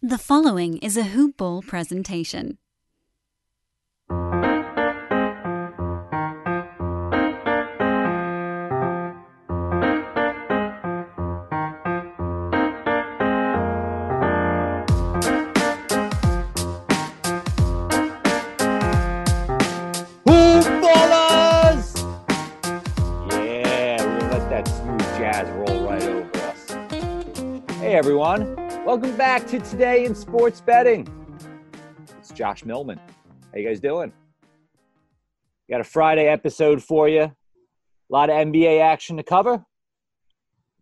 The following is a Hoop Ball presentation. Hoop ballers! Yeah, we're gonna let that smooth jazz roll right over us. Hey everyone, welcome back to Today in Sports Betting. It's Josh Millman. How you guys doing? Got a Friday episode for you. A lot of NBA action to cover.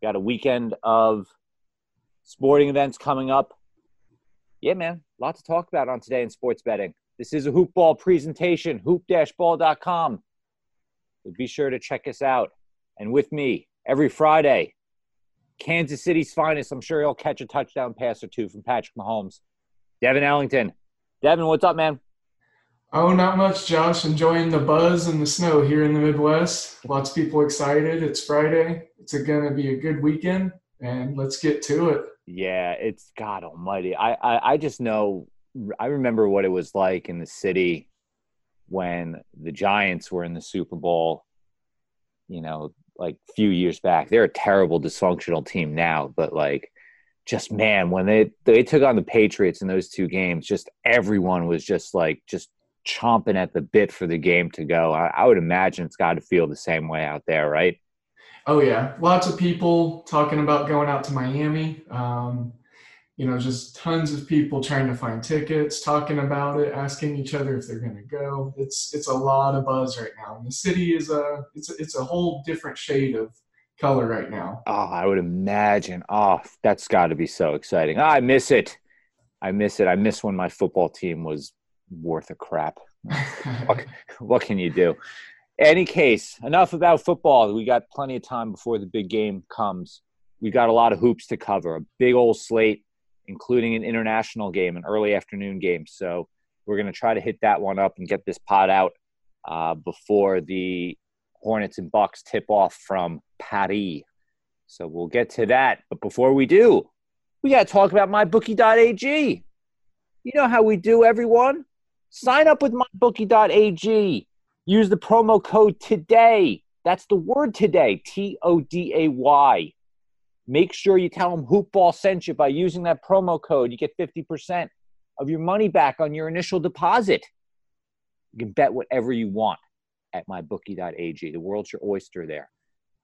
Got a weekend of sporting events coming up. Yeah, man, a lot to talk about on Today in Sports Betting. This is a hoop ball presentation, hoop-ball.com. So be sure to check us out. And with me every Friday, Kansas City's finest. I'm sure he'll catch a touchdown pass or two from Patrick Mahomes. Devin Ellington. Devin, what's up, man? Oh, not much, Josh. Enjoying the buzz and the snow here in the Midwest. Lots of people excited. It's Friday. It's going to be a good weekend, and let's get to it. Yeah, it's God Almighty. I, I I just know. I remember what it was like in the city when the Giants were in the Super Bowl. You know, like few years back. They're a terrible dysfunctional team now, but like just man, when they they took on the Patriots in those two games, just everyone was just like just chomping at the bit for the game to go. I, I would imagine it's got to feel the same way out there, right? Oh yeah, lots of people talking about going out to Miami. Um, you know, just tons of people trying to find tickets, talking about it, asking each other if they're going to go. It's it's a lot of buzz right now, and the city is a it's a, it's a whole different shade of color right now. Oh, I would imagine. Oh, that's got to be so exciting. Oh, I miss it. I miss it. I miss when my football team was worth a crap. what, what can you do? Any case, enough about football. We got plenty of time before the big game comes. We got a lot of hoops to cover. A big old slate, including an international game, an early afternoon game. So we're going to try to hit that one up and get this pot out uh, before the Hornets and Bucks tip off from Paris. So we'll get to that. But before we do, we got to talk about mybookie.ag. You know how we do, everyone. Sign up with mybookie.ag. Use the promo code today. That's the word today, T O D A Y. Make sure you tell them Hoopball sent you by using that promo code. You get 50% of your money back on your initial deposit. You can bet whatever you want at mybookie.ag. The world's your oyster there.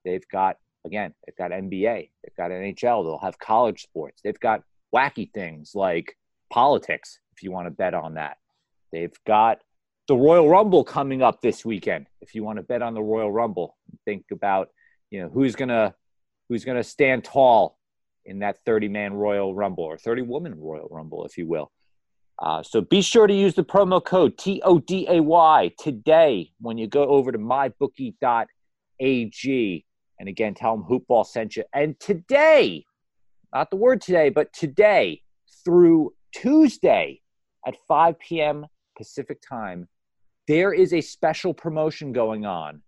They've got, again, they've got NBA, they've got NHL, they'll have college sports, they've got wacky things like politics, if you want to bet on that. They've got the Royal Rumble coming up this weekend. If you want to bet on the Royal Rumble, think about, you know, who's gonna who's gonna stand tall in that 30 man Royal Rumble or 30 woman Royal Rumble, if you will. Uh, so be sure to use the promo code TODAY today when you go over to mybookie.ag. And again, tell them Hoopball sent you. And today, not the word today, but today through Tuesday at 5 p.m. Pacific time, there is a special promotion going on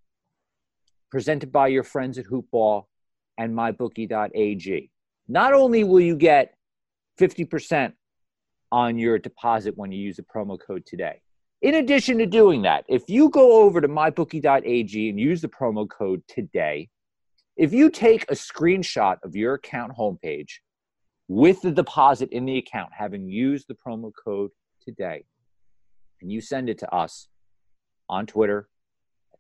presented by your friends at Hoopball and mybookie.ag. Not only will you get 50% on your deposit when you use the promo code today, in addition to doing that, if you go over to mybookie.ag and use the promo code today, if you take a screenshot of your account homepage with the deposit in the account, having used the promo code today, and you send it to us on Twitter,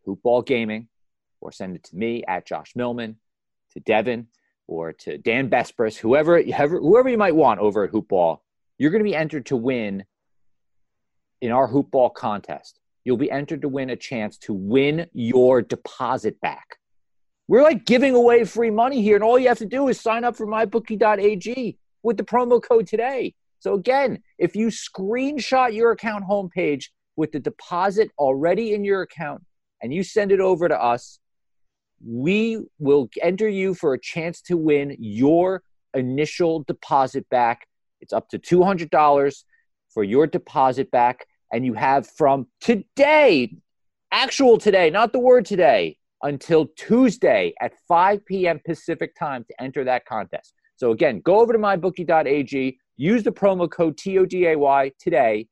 Hoopball Gaming, or send it to me at Josh Millman, to Devin, or to Dan Besbris, whoever, whoever, whoever you might want over at Hoopball, you're going to be entered to win in our hoopball contest, you'll be entered to win a chance to win your deposit back. We're like giving away free money here, and all you have to do is sign up for mybookie.ag with the promo code today. So, again, if you screenshot your account homepage with the deposit already in your account and you send it over to us, we will enter you for a chance to win your initial deposit back. It's up to $200 for your deposit back and you have from today, actual today, not the word today, until Tuesday at 5 p.m. Pacific time to enter that contest. So again, go over to mybookie.ag, use the promo code TODAY today,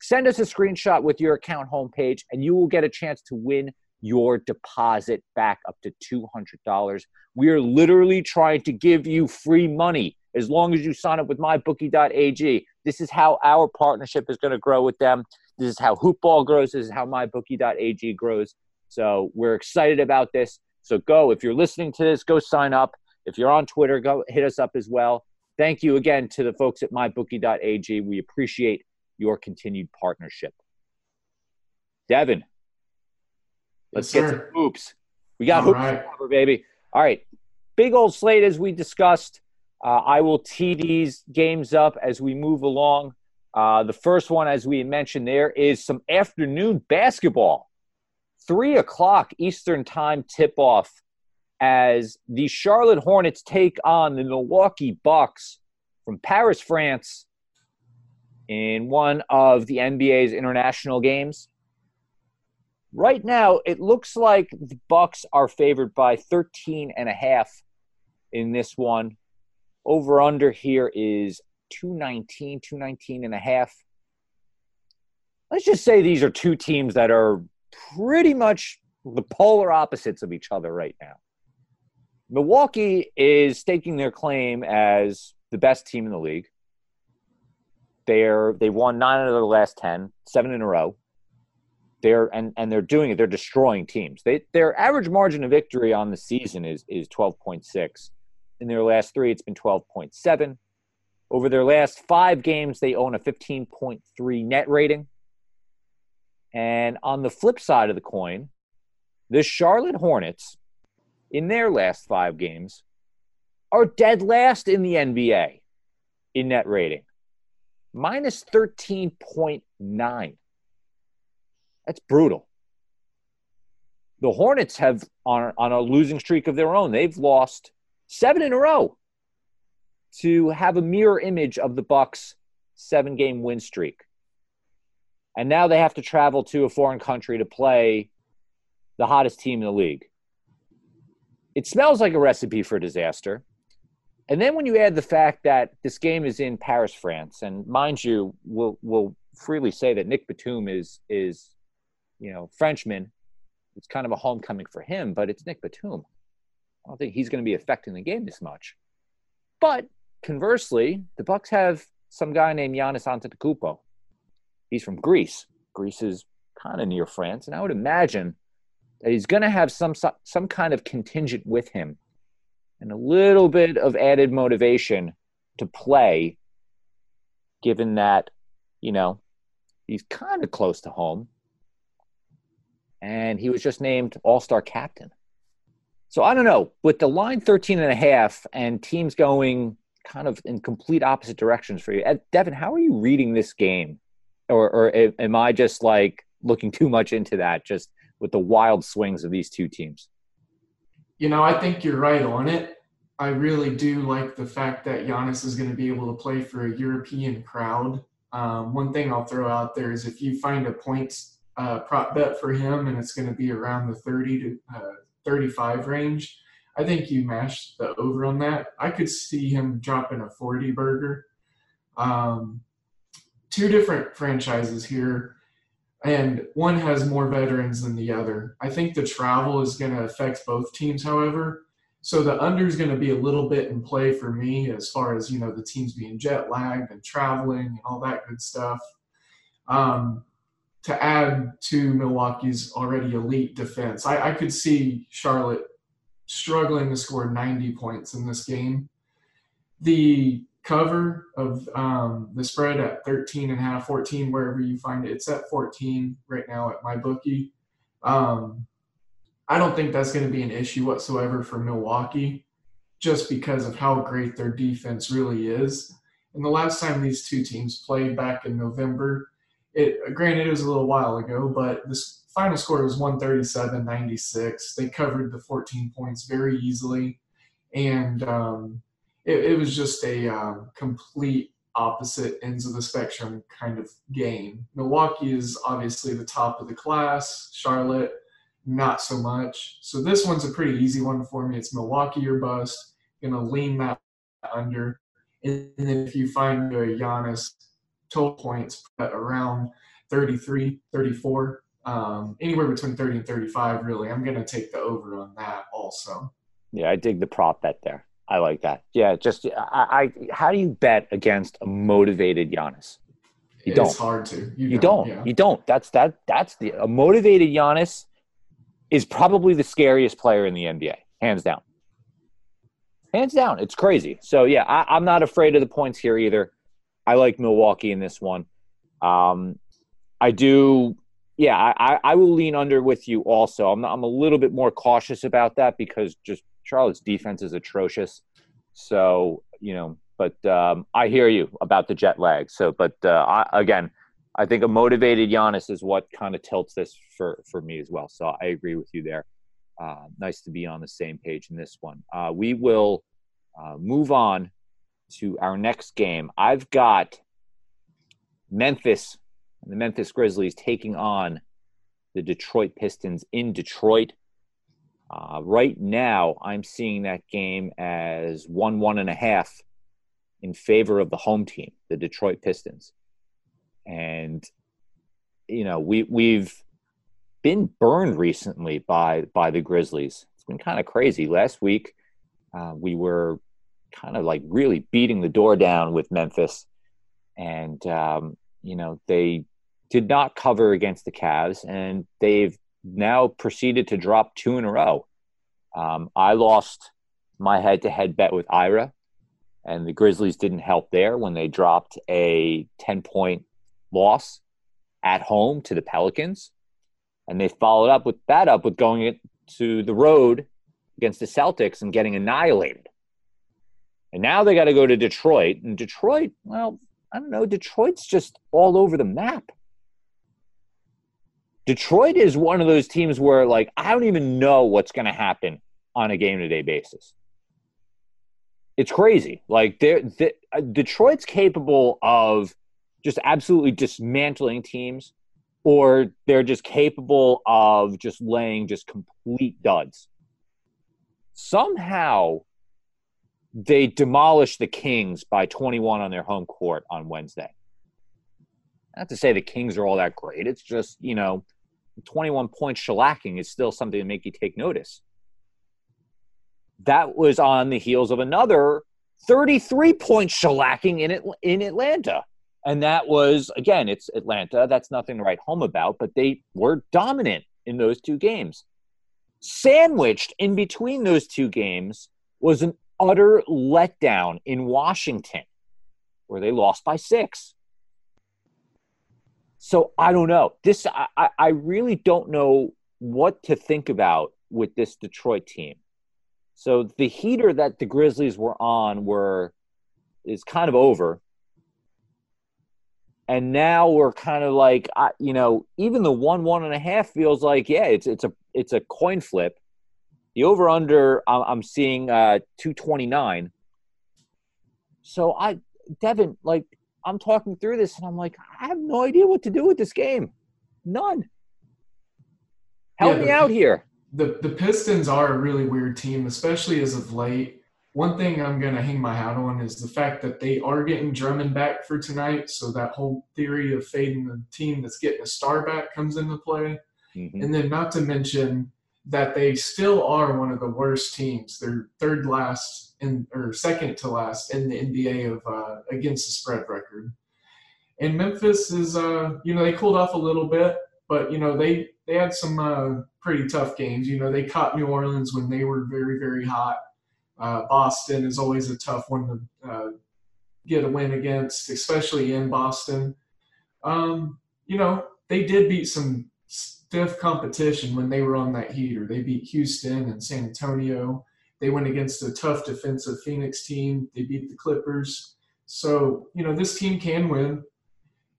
send us a screenshot with your account homepage, and you will get a chance to win your deposit back up to $200. We are literally trying to give you free money as long as you sign up with mybookie.ag. This is how our partnership is going to grow with them. This is how Hoopball grows. This is how mybookie.ag grows. So we're excited about this. So go, if you're listening to this, go sign up. If you're on Twitter, go hit us up as well. Thank you again to the folks at mybookie.ag. We appreciate your continued partnership. Devin, let's Yes, get sir. some hoops. We got All hoops right. cover, baby. All right. Big old slate as we discussed. Uh, I will tee these games up as we move along. Uh, the first one, as we mentioned, there is some afternoon basketball. Three o'clock Eastern time tip off as the Charlotte Hornets take on the Milwaukee Bucks from Paris, France, in one of the NBA's international games. Right now, it looks like the Bucks are favored by 13 and a half in this one. Over under here is 219, 219 and a half. Let's just say these are two teams that are pretty much the polar opposites of each other right now. Milwaukee is staking their claim as the best team in the league. They're they've won nine out of their last ten, seven in a row. They're and and they're doing it. They're destroying teams. They their average margin of victory on the season is is twelve point six. In their last three, it's been twelve point seven. Over their last five games, they own a fifteen point three net rating. And on the flip side of the coin, the Charlotte Hornets, in their last five games, are dead last in the NBA in net rating, minus 13.9. That's brutal. The Hornets have on, on a losing streak of their own. They've lost seven in a row to have a mirror image of the Bucks' seven-game win streak. And now they have to travel to a foreign country to play the hottest team in the league. It smells like a recipe for disaster. And then when you add the fact that this game is in Paris, France, and mind you, we'll, we'll freely say that Nick Batum is is you know Frenchman. It's kind of a homecoming for him, but it's Nick Batum. I don't think he's going to be affecting the game this much. But conversely, the Bucks have some guy named Giannis Antetokounmpo. He's from Greece. Greece is kind of near France, and I would imagine that he's going to have some some kind of contingent with him and a little bit of added motivation to play, given that, you know, he's kind of close to home. And he was just named All Star captain. So I don't know. With the line 13 and a half and teams going kind of in complete opposite directions for you, Devin, how are you reading this game? Or, or am I just like looking too much into that, just with the wild swings of these two teams? You know, I think you're right on it. I really do like the fact that Giannis is going to be able to play for a European crowd. Um, one thing I'll throw out there is if you find a points uh, prop bet for him and it's going to be around the 30 to uh, 35 range, I think you match the over on that. I could see him dropping a 40 burger. Um, two different franchises here, and one has more veterans than the other. I think the travel is going to affect both teams, however. So the under is going to be a little bit in play for me as far as you know the teams being jet lagged and traveling and all that good stuff. Um, to add to Milwaukee's already elite defense, I, I could see Charlotte struggling to score 90 points in this game. The cover of um, the spread at 13 and a half, 14, wherever you find it, it's at 14 right now at my bookie. Um, I don't think that's going to be an issue whatsoever for Milwaukee just because of how great their defense really is. And the last time these two teams played back in November, it granted it was a little while ago, but this final score was 137 96. They covered the 14 points very easily. And um, it, it, was just a um, complete opposite ends of the spectrum kind of game. Milwaukee is obviously the top of the class, Charlotte, not so much. So this one's a pretty easy one for me. It's Milwaukee or bust. Gonna lean that under. And then if you find a Giannis total points around 33, 34, um, anywhere between 30 and 35, really. I'm going to take the over on that also. Yeah, I dig the prop bet there. I like that. Yeah, just I, I how do you bet against a motivated Giannis? You don't. It's hard to. You, you don't. don't. Yeah. You don't. That's that. That's the a motivated Giannis is probably the scariest player in the NBA, hands down. Hands down, it's crazy. So yeah, I, am not afraid of the points here either. I like Milwaukee in this one. Um, I do yeah, I, I will lean under with you also. I'm, I'm a little bit more cautious about that because just Charlotte's defense is atrocious. So, you know, but um, I hear you about the jet lag. So, but uh, I, again, I think a motivated Giannis is what kind of tilts this for, for me as well. So I agree with you there. Uh, nice to be on the same page in this one. Uh, we will uh, move on to our next game. I've got Memphis the Memphis Grizzlies taking on the Detroit Pistons in Detroit. Uh, right now, I'm seeing that game as one, one and a half in favor of the home team, the Detroit Pistons. And, you know, we, we've been burned recently by, by the Grizzlies. It's been kind of crazy. Last week, uh, we were kind of like really beating the door down with Memphis. And, um, you know, they did not cover against the Cavs, and they've now proceeded to drop two in a row. Um, I lost my head to head bet with Ira, and the Grizzlies didn't help there when they dropped a 10 point loss at home to the Pelicans. And they followed up with that up with going to the road against the Celtics and getting annihilated. And now they got to go to Detroit. And Detroit, well, I don't know, Detroit's just all over the map. Detroit is one of those teams where like I don't even know what's going to happen on a game to day basis. It's crazy. Like they're, they, uh, Detroit's capable of just absolutely dismantling teams, or they're just capable of just laying just complete duds. Somehow, they demolished the Kings by 21 on their home court on Wednesday. Not to say the Kings are all that great. It's just, you know, 21 point shellacking is still something to make you take notice. That was on the heels of another 33 point shellacking in, it, in Atlanta. And that was, again, it's Atlanta. That's nothing to write home about, but they were dominant in those two games. Sandwiched in between those two games was an utter letdown in Washington, where they lost by six. So I don't know. This I, I really don't know what to think about with this Detroit team. So the heater that the Grizzlies were on were is kind of over. And now we're kind of like, you know, even the one one and a half feels like, yeah, it's it's a it's a coin flip. The over under I'm seeing uh, 229. So I, Devin, like I'm talking through this and I'm like, I have no idea what to do with this game. None. Help yeah, the, me out here. The the Pistons are a really weird team, especially as of late. One thing I'm gonna hang my hat on is the fact that they are getting Drummond back for tonight. So that whole theory of fading the team that's getting a star back comes into play. Mm-hmm. And then not to mention that they still are one of the worst teams. They're third last in or second to last in the NBA of uh, against the spread record. And Memphis is, uh, you know, they cooled off a little bit, but you know they they had some uh, pretty tough games. You know, they caught New Orleans when they were very very hot. Uh, Boston is always a tough one to uh, get a win against, especially in Boston. Um, you know, they did beat some stiff competition when they were on that heater. They beat Houston and San Antonio. They went against a tough defensive Phoenix team. They beat the Clippers. So, you know, this team can win.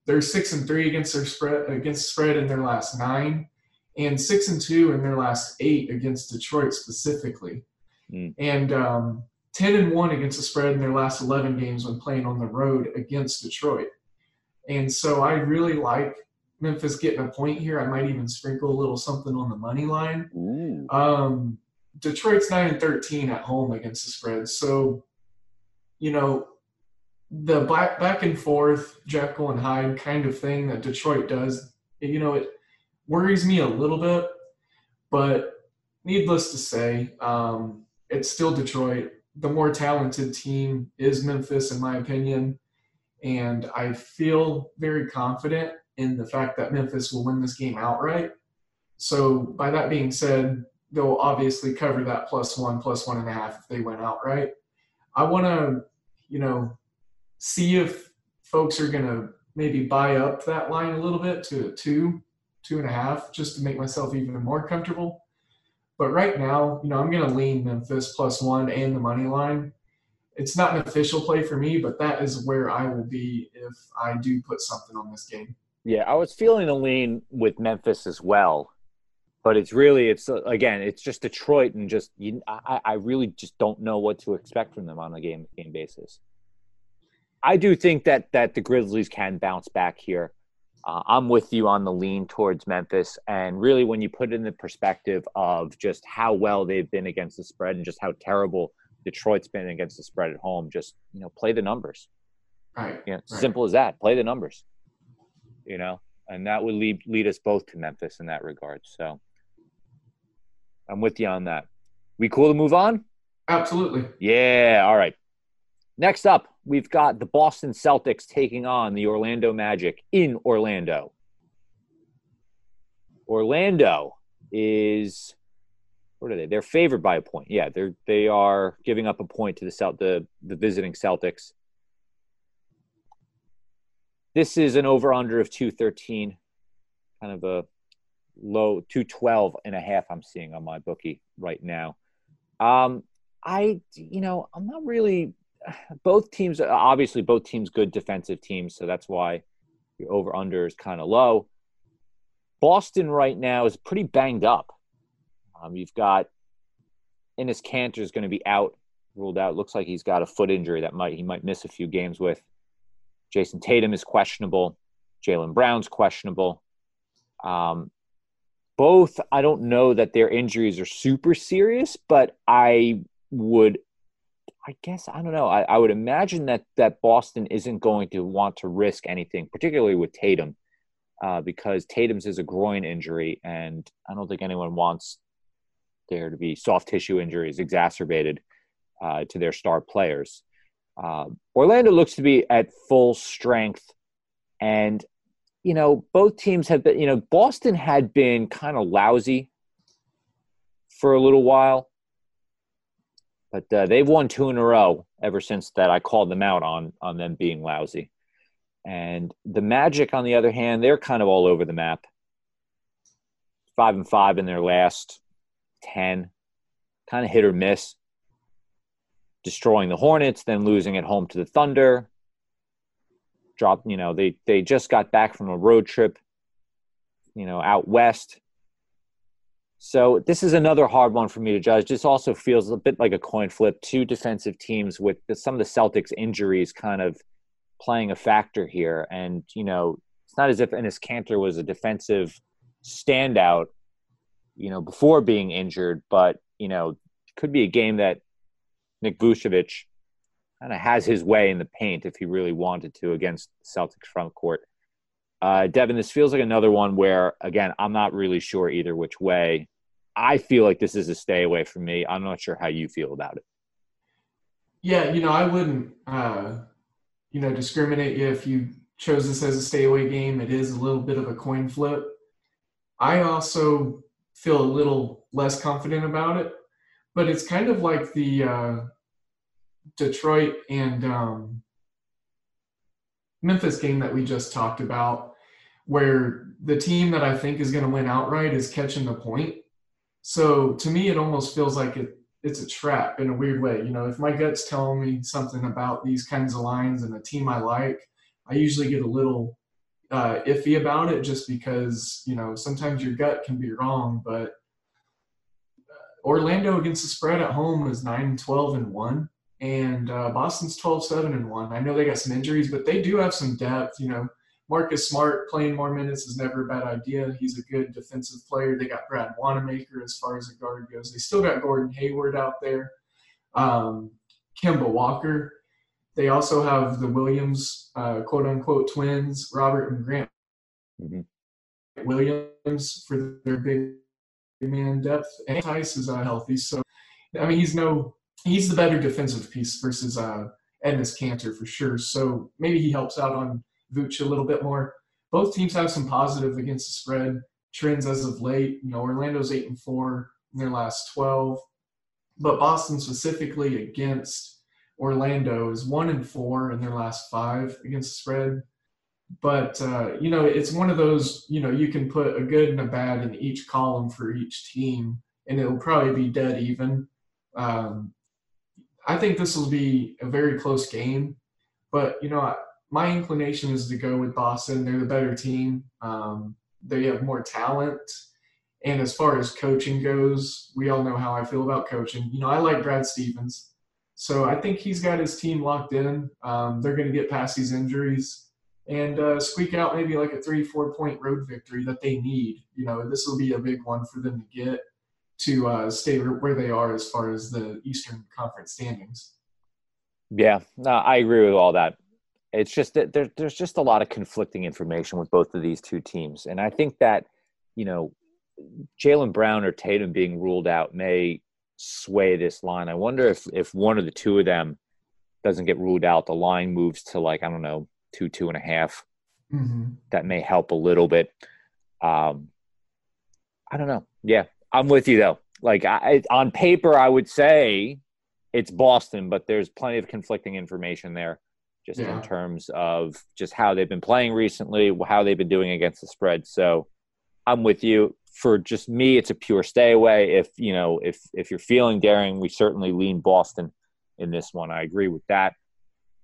They're six and three against their spread against spread in their last nine, and six and two in their last eight against Detroit specifically. Mm. And um, ten and one against the spread in their last eleven games when playing on the road against Detroit. And so I really like Memphis getting a point here. I might even sprinkle a little something on the money line. Um, Detroit's nine and thirteen at home against the spread, so you know the back back and forth Jekyll and Hyde kind of thing that Detroit does. You know, it worries me a little bit, but needless to say, um, it's still Detroit. The more talented team is Memphis, in my opinion, and I feel very confident in the fact that Memphis will win this game outright. So, by that being said, they'll obviously cover that plus one, plus one and a half if they win outright. I want to, you know, see if folks are going to maybe buy up that line a little bit to two, two and a half, just to make myself even more comfortable. But right now, you know, I'm going to lean Memphis plus one and the money line. It's not an official play for me, but that is where I will be if I do put something on this game. Yeah, I was feeling a lean with Memphis as well, but it's really it's uh, again it's just Detroit and just you, I, I really just don't know what to expect from them on a game game basis. I do think that that the Grizzlies can bounce back here. Uh, I'm with you on the lean towards Memphis, and really when you put it in the perspective of just how well they've been against the spread and just how terrible Detroit's been against the spread at home, just you know play the numbers. Right. You know, right. simple as that. Play the numbers you know, and that would lead lead us both to Memphis in that regard. So I'm with you on that. We cool to move on? Absolutely. Yeah. All right. Next up, we've got the Boston Celtics taking on the Orlando Magic in Orlando. Orlando is what are they? They're favored by a point. Yeah, they're they are giving up a point to the Celt the the visiting Celtics. This is an over under of 213, kind of a low 212 and a half I'm seeing on my bookie right now. Um, I, you know, I'm not really, both teams, obviously, both teams good defensive teams. So that's why your over under is kind of low. Boston right now is pretty banged up. Um, you've got Enes Kanter is going to be out, ruled out. Looks like he's got a foot injury that might he might miss a few games with. Jayson Tatum is questionable. Jaylen Brown's questionable. Um, both, I don't know that their injuries are super serious, but I would, I guess, I don't know. I, I would imagine that that Boston isn't going to want to risk anything, particularly with Tatum, uh, because Tatum's is a groin injury, and I don't think anyone wants there to be soft tissue injuries exacerbated uh, to their star players. Uh, Orlando looks to be at full strength, and you know both teams have been. You know Boston had been kind of lousy for a little while, but uh, they've won two in a row ever since that I called them out on on them being lousy. And the Magic, on the other hand, they're kind of all over the map. Five and five in their last ten, kind of hit or miss destroying the Hornets, then losing at home to the Thunder. Drop, you know, they they just got back from a road trip, you know, out west. So this is another hard one for me to judge. This also feels a bit like a coin flip. Two defensive teams with some of the Celtics injuries kind of playing a factor here. And, you know, it's not as if Enes Kanter was a defensive standout, you know, before being injured, but, you know, could be a game that Nick Vucevic kind of has his way in the paint if he really wanted to against Celtics front court. Uh, Devin, this feels like another one where, again, I'm not really sure either which way. I feel like this is a stay away from me. I'm not sure how you feel about it. Yeah, you know, I wouldn't, uh, you know, discriminate you if you chose this as a stay away game. It is a little bit of a coin flip. I also feel a little less confident about it, but it's kind of like the uh, Detroit and um, Memphis game that we just talked about where the team that I think is going to win outright is catching the point. So to me, it almost feels like it, it's a trap in a weird way. You know, if my gut's telling me something about these kinds of lines and a team I like, I usually get a little uh, iffy about it just because, you know, sometimes your gut can be wrong. But Orlando against the spread at home is 9 and 12 and 1 and uh, Boston's 12 7 and 1. I know they got some injuries, but they do have some depth. You know, Marcus Smart playing more minutes is never a bad idea. He's a good defensive player. They got Brad Wanamaker as far as a guard goes. They still got Gordon Hayward out there, um, Kemba Walker. They also have the Williams, uh, quote unquote, twins, Robert and Grant mm-hmm. Williams for their big man depth. And Theis is uh, healthy, so I mean he's no he's the better defensive piece versus uh, Enes Kanter for sure. So maybe he helps out on Vooch a little bit more. Both teams have some positive against the spread trends as of late. You know, Orlando's eight and four in their last twelve, but Boston specifically against Orlando is one and four in their last five against the spread. But uh, you know, it's one of those. You know, you can put a good and a bad in each column for each team, and it'll probably be dead even. Um, I think this will be a very close game, but you know, my inclination is to go with Boston. They're the better team. Um, they have more talent. And as far as coaching goes, we all know how I feel about coaching. You know, I like Brad Stevens. So I think he's got his team locked in. Um, they're going to get past these injuries and uh, squeak out maybe like a three, four point road victory that they need. You know, this will be a big one for them to get to uh, stay where they are as far as the Eastern Conference standings. Yeah, no, I agree with all that it's just that there, there's just a lot of conflicting information with both of these two teams. And I think that, you know, Jaylen Brown or Tatum being ruled out may sway this line. I wonder if, if one of the two of them doesn't get ruled out, the line moves to like, I don't know, two, two and a half. Mm-hmm. That may help a little bit. Um, I don't know. Yeah, I'm with you though. Like I, on paper, I would say it's Boston, but there's plenty of conflicting information there just yeah. in terms of just how they've been playing recently, how they've been doing against the spread. So I'm with you. For just me, it's a pure stay away. If you know, if if you're feeling daring, we certainly lean Boston in this one. I agree with that.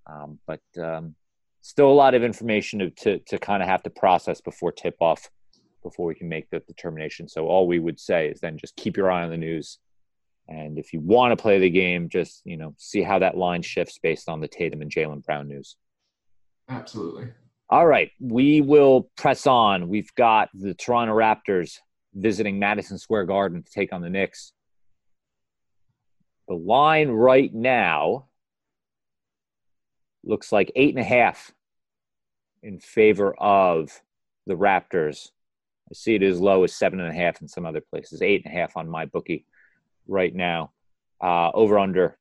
Um, but um, still a lot of information to to, to kind of have to process before tip off, before we can make the determination. So all we would say is then just keep your eye on the news and if you want to play the game, just you know see how that line shifts based on the Tatum and Jaylen Brown news. Absolutely. All right, we will press on. We've got the Toronto Raptors visiting Madison Square Garden to take on the Knicks. The line right now looks like eight and a half in favor of the Raptors. I see it as low as seven and a half in some other places, eight and a half on my bookie right now. Uh, over under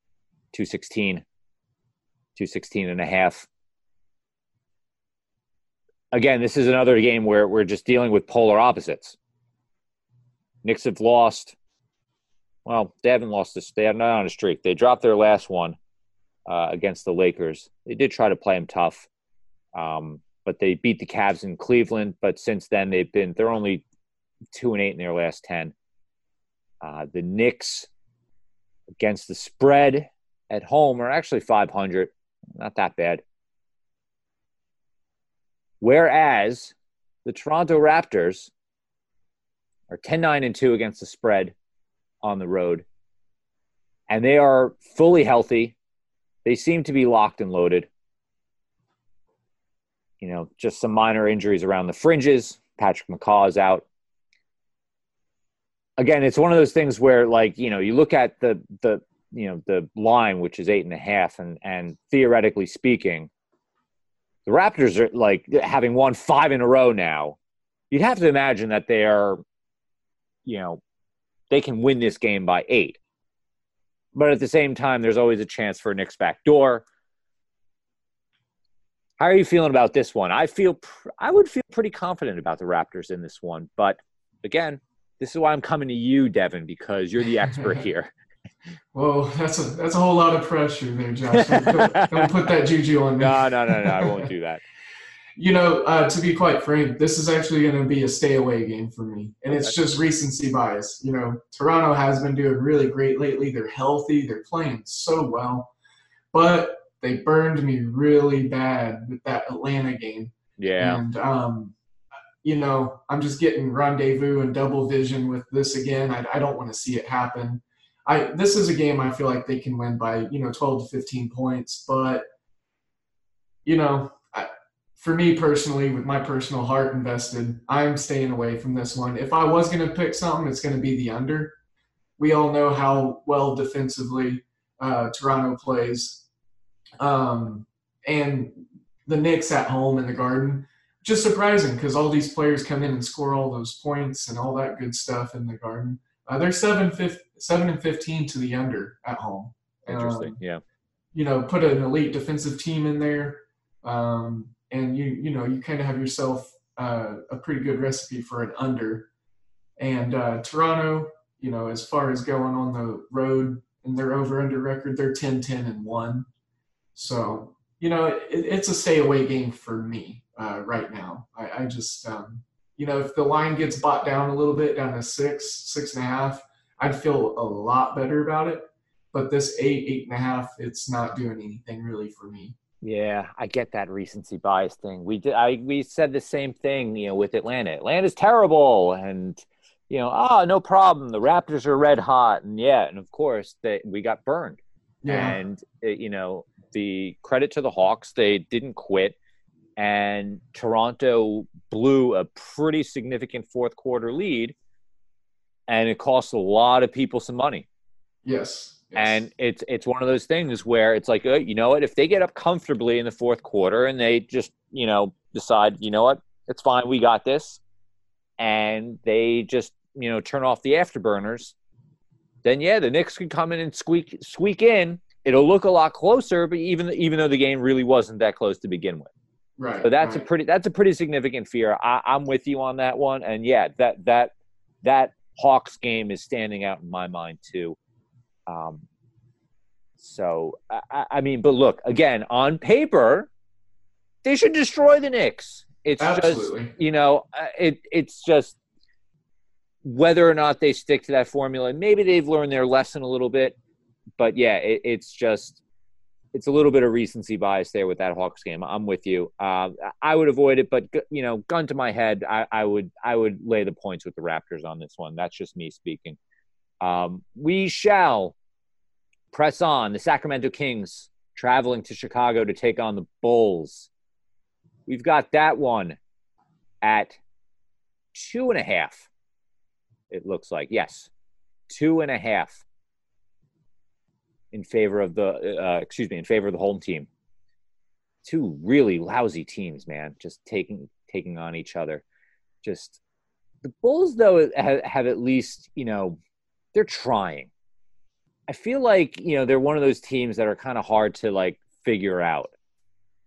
216, 216 and a half. Again, this is another game where we're just dealing with polar opposites. Knicks have lost. Well, they haven't lost this. They are not on a streak. They dropped their last one uh, against the Lakers. They did try to play them tough, um, but they beat the Cavs in Cleveland. But since then, they've been they're only two and eight in their last ten. Uh, the Knicks against the spread at home are actually 500. Not that bad. Whereas the Toronto Raptors are 10 9 and 2 against the spread on the road. And they are fully healthy. They seem to be locked and loaded. You know, just some minor injuries around the fringes. Patrick McCaw is out. Again, it's one of those things where, like, you know, you look at the the you know the line, which is eight and a half, and and theoretically speaking, the Raptors are like having won five in a row now. You'd have to imagine that they are, you know, they can win this game by eight. But at the same time, there's always a chance for a Knicks back door. How are you feeling about this one? I feel pr- I would feel pretty confident about the Raptors in this one, but again, this is why I'm coming to you, Devin, because you're the expert here. Well, that's a that's a whole lot of pressure there, Josh. Don't put, don't put that juju on me. No, no, no, no. I won't do that. You know, uh, to be quite frank, this is actually going to be a stay away game for me, and it's just recency bias. You know, Toronto has been doing really great lately. They're healthy. They're playing so well, but they burned me really bad with that Atlanta game. Yeah. And um, you know, I'm just getting rendezvous and double vision with this again. I, I don't want to see it happen. I this is a game I feel like they can win by you know 12 to 15 points, but you know, for me personally, with my personal heart invested, I'm staying away from this one. If I was going to pick something, it's going to be the under. We all know how well defensively uh, Toronto plays, um, and the Knicks at home in the Garden. Just surprising because all these players come in and score all those points and all that good stuff in the Garden. Uh, they're seven, fif- seven and fifteen to the under at home. Interesting. Um, yeah. you know, put an elite defensive team in there, um, and you you know you kind of have yourself uh, a pretty good recipe for an under. And uh, Toronto, you know, as far as going on the road and their over under record, they're 10 10 and 1. So, you know, it, it's a stay away game for me uh, right now. I, I just, um, you know, if the line gets bought down a little bit, down to six, six and a half, I'd feel a lot better about it. But this eight, eight and a half, it's not doing anything really for me. Yeah, I get that recency bias thing. We did. I we said the same thing, you know, with Atlanta. Atlanta's terrible, and you know, ah, no problem. The Raptors are red hot, and yeah, and of course they we got burned. Yeah. And it, you know, the credit to the Hawks, they didn't quit, and Toronto blew a pretty significant fourth quarter lead, and it cost a lot of people some money. yes. Yes. And it's it's one of those things where it's like, uh, you know what? If they get up comfortably in the fourth quarter and they just, you know, decide, you know what, it's fine, we got this, and they just, you know, turn off the afterburners, then yeah, the Knicks could come in and squeak squeak in. It'll look a lot closer, but even even though the game really wasn't that close to begin with, right. so that's a pretty that's a pretty significant fear. I, I'm with you on that one, and yeah, that that that Hawks game is standing out in my mind too. Um, so I- I, mean, but look again on paper, they should destroy the Knicks. It's Absolutely. just you know, uh, it it's just whether or not they stick to that formula. Maybe they've learned their lesson a little bit, but yeah, it, it's just it's a little bit of recency bias there with that Hawks game. I'm with you. Uh, I would avoid it, but you know, gun to my head, I, I would I would lay the points with the Raptors on this one. That's just me speaking. Um, we shall press on. The Sacramento Kings traveling to Chicago to take on the Bulls. We've got that one at two and a half. It looks like yes, two and a half in favor of the uh, excuse me in favor of the home team. Two really lousy teams, man, just taking taking on each other. Just the Bulls though have, have at least you know they're trying. I feel like you know they're one of those teams that are kind of hard to like figure out,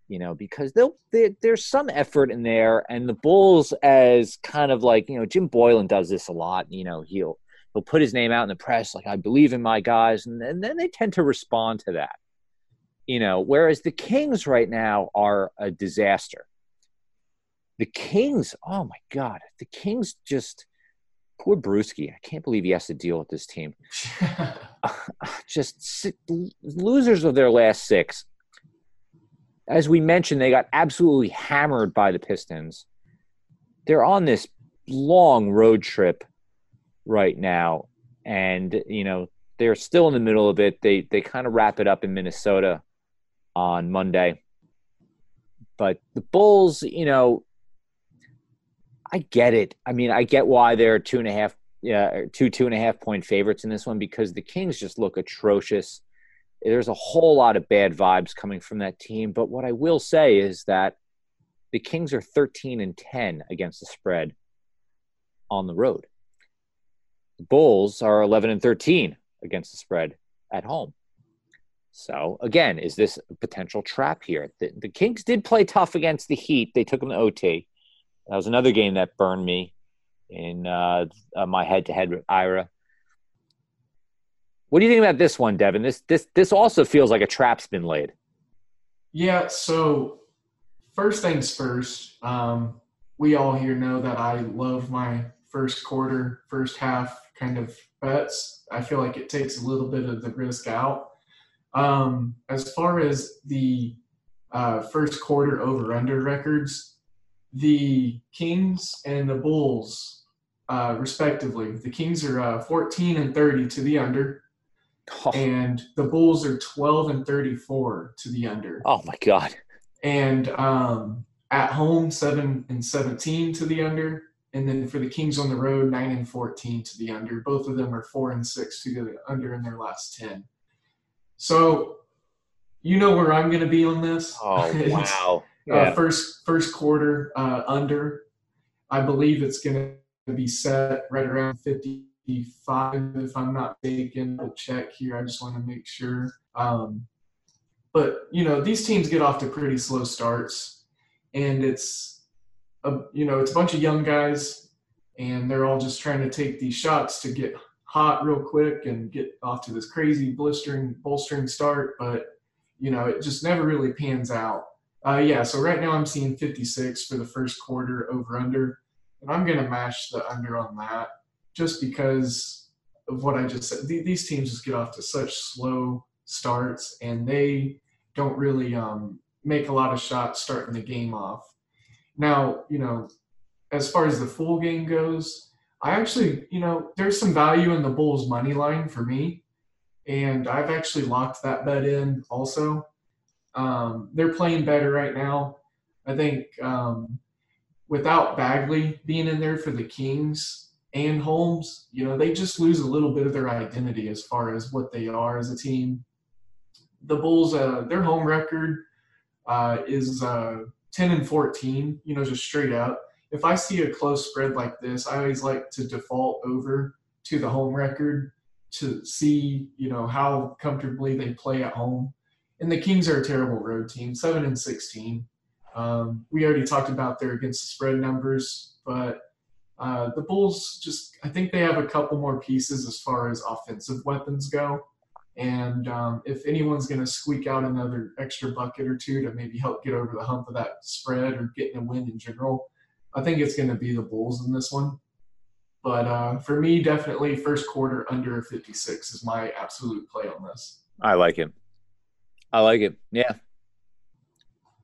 you know, because they'll they, there's some effort in there, and the Bulls as kind of like you know Jim Boylen does this a lot. You know, he'll he'll put his name out in the press like I believe in my guys, and, and then they tend to respond to that. You know, whereas the Kings right now are a disaster. The Kings, oh my God, the Kings just poor Brewski. I can't believe he has to deal with this team. just si- losers of their last six. As we mentioned, they got absolutely hammered by the Pistons. They're on this long road trip right now, and you know they're still in the middle of it. They they kind of wrap it up in Minnesota on Monday, but the Bulls, you know, I get it. I mean, I get why they're two and a half, yeah, uh, two two and a half point favorites in this one because the Kings just look atrocious. There's a whole lot of bad vibes coming from that team. But what I will say is that the Kings are 13 and 10 against the spread on the road. The Bulls are 11 and 13 against the spread at home. So again, is this a potential trap here? The, the Kings did play tough against the Heat. They took them to OT. That was another game that burned me in uh, uh, my head-to-head with Ira. What do you think about this one, Devin? This this this also feels like a trap's been laid. Yeah. So first things first. Um, we all here know that I love my first quarter, first half kind of bets. I feel like it takes a little bit of the risk out. Um, as far as the uh, first quarter over under records, the Kings and the Bulls, uh, respectively, the Kings are uh, 14 and 30 to the under, oh. and the Bulls are 12 and 34 to the under. Oh my God! And um, at home, seven and 17 to the under, and then for the Kings on the road, nine and 14 to the under. Both of them are four and six to the under in their last 10. So, you know where I'm going to be on this. Oh wow! Uh, yeah. uh, first first quarter uh, under. I believe it's going to be set right around 55, if I'm not mistaken. I'll check here. I just want to make sure. Um, but you know, these teams get off to pretty slow starts, and it's a you know it's a bunch of young guys, and they're all just trying to take these shots to get hot real quick and get off to this crazy blistering bolstering start, but you know it just never really pans out. Uh, yeah, so right now I'm seeing 56 for the first quarter over under, and I'm gonna match the under on that just because of what I just said. These teams just get off to such slow starts, and they don't really um, make a lot of shots starting the game off. Now, you know, as far as the full game goes, I actually, you know, there's some value in the Bulls money line for me, and I've actually locked that bet in also. Um, they're playing better right now. I think um, without Bagley being in there for the Kings and Holmes, you know, they just lose a little bit of their identity as far as what they are as a team. The Bulls, uh, their home record uh, is uh, 10 and 14, you know, just straight up if I see a close spread like this, I always like to default over to the home record to see, you know, how comfortably they play at home. And the Kings are a terrible road team, seven and sixteen. Um, we already talked about their against the spread numbers, but uh, the Bulls just, I think they have a couple more pieces as far as offensive weapons go. And um, if anyone's going to squeak out another extra bucket or two to maybe help get over the hump of that spread or getting a win in general, I think it's going to be the Bulls in this one. But uh, for me, definitely first quarter under 56 is my absolute play on this. I like it. I like it. Yeah.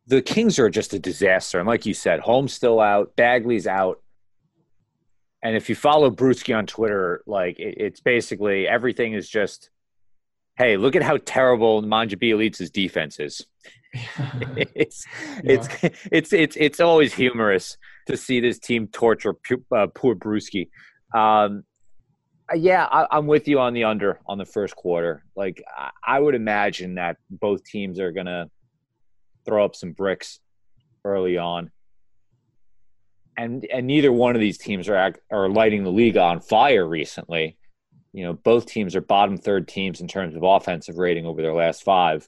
The Kings are just a disaster. And like you said, Holmes still out, Bagley's out. And if you follow Bruschi on Twitter, like it, it's basically everything is just, hey, look at how terrible Nemanja Bjelica's defense is. it's, yeah. it's it's it's it's always humorous to see this team torture uh, poor Bruschi. Um, yeah, I, am with you on the under on the first quarter. Like I, I would imagine that both teams are gonna throw up some bricks early on, and and neither one of these teams are are lighting the league on fire recently. You know, both teams are bottom third teams in terms of offensive rating over their last five.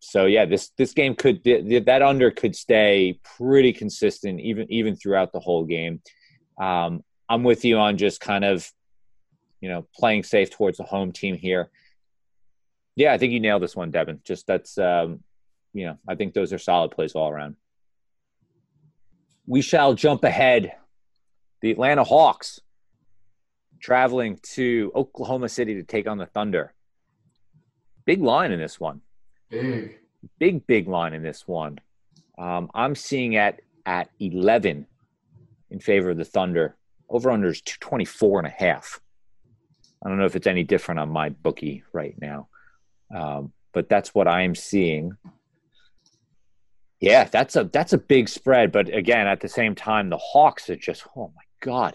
So yeah, this this game could that under could stay pretty consistent even even throughout the whole game. Um, I'm with you on just kind of you know playing safe towards the home team here. Yeah, I think you nailed this one, Devin. Just that's um, you know I think those are solid plays all around. We shall jump ahead. The Atlanta Hawks traveling to Oklahoma City to take on the Thunder. Big line in this one. Big. Big, big line in this one. Um, I'm seeing at at 11 in favor of the Thunder Over under is 224 and a half. I don't know if it's any different on my bookie right now, um, but that's what I'm seeing. Yeah, that's a that's a big spread, but again, at the same time, the Hawks are just oh my god,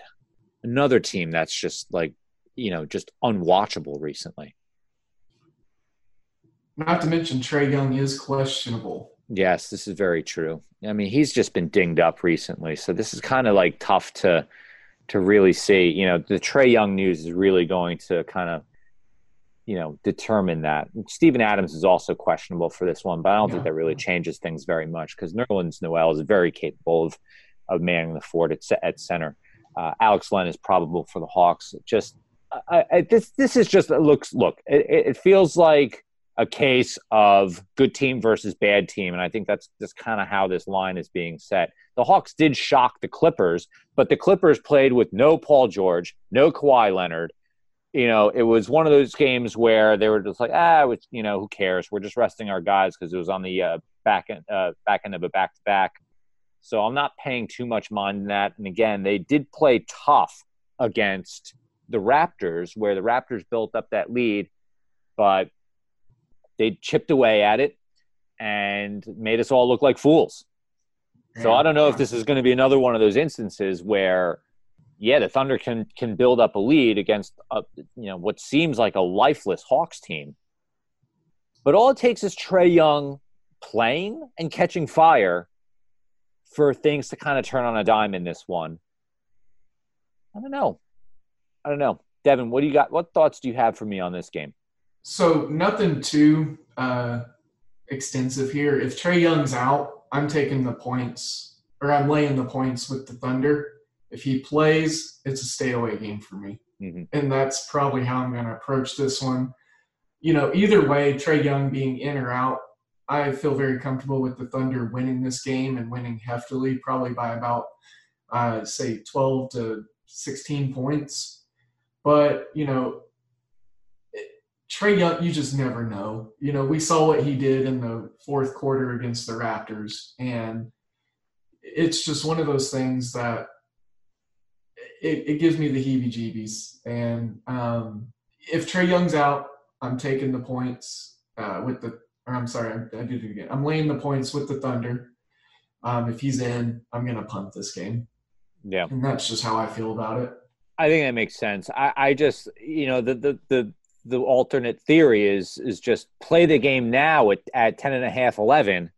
another team that's just like you know just unwatchable recently. Not to mention Trae Young is questionable. Yes, this is very true. I mean, he's just been dinged up recently, so this is kind of like tough to to really see. You know, the Trae Young news is really going to kind of you know determine that. Steven Adams is also questionable for this one, but I don't yeah. think that really changes things very much because Nerlens Noel is very capable of of manning the fort at, at center. Uh, Alex Len is probable for the Hawks. Just I, I, this this is just looks look. It, it feels like a case of good team versus bad team, and I think that's just kind of how this line is being set. The Hawks did shock the Clippers, but the Clippers played with no Paul George, no Kawhi Leonard. You know, it was one of those games where they were just like, ah, which, you know, who cares? We're just resting our guys because it was on the uh, back end, uh, back end of a back to back. So I'm not paying too much mind in that. And again, they did play tough against the Raptors, where the Raptors built up that lead, but they chipped away at it and made us all look like fools. So I don't know if this is going to be another one of those instances where, yeah, the Thunder can can build up a lead against a, you know what seems like a lifeless Hawks team, but all it takes is Trae Young playing and catching fire for things to kind of turn on a dime in this one. I don't know. I don't know. Devin, what do you got? What thoughts do you have for me on this game? So nothing too uh, extensive here. If Trae Young's out, I'm taking the points, or I'm laying the points with the Thunder. If he plays, it's a stay away game for me, mm-hmm. and that's probably how I'm going to approach this one. You know, either way, Trae Young being in or out, I feel very comfortable with the Thunder winning this game and winning heftily, probably by about uh, say 12 to 16 points. But you know, Trae Young, you just never know. You know, we saw what he did in the fourth quarter against the Raptors, and it's just one of those things that it, it gives me the heebie-jeebies. And um, if Trae Young's out, I'm taking the points uh, with the. Or I'm sorry, I, I, did it again. I'm laying the points with the Thunder. Um, if he's in, I'm gonna punt this game. Yeah, and that's just how I feel about it. I think that makes sense. I, I just, you know, the, the the the alternate theory is is just play the game now at, at 10 and a half 11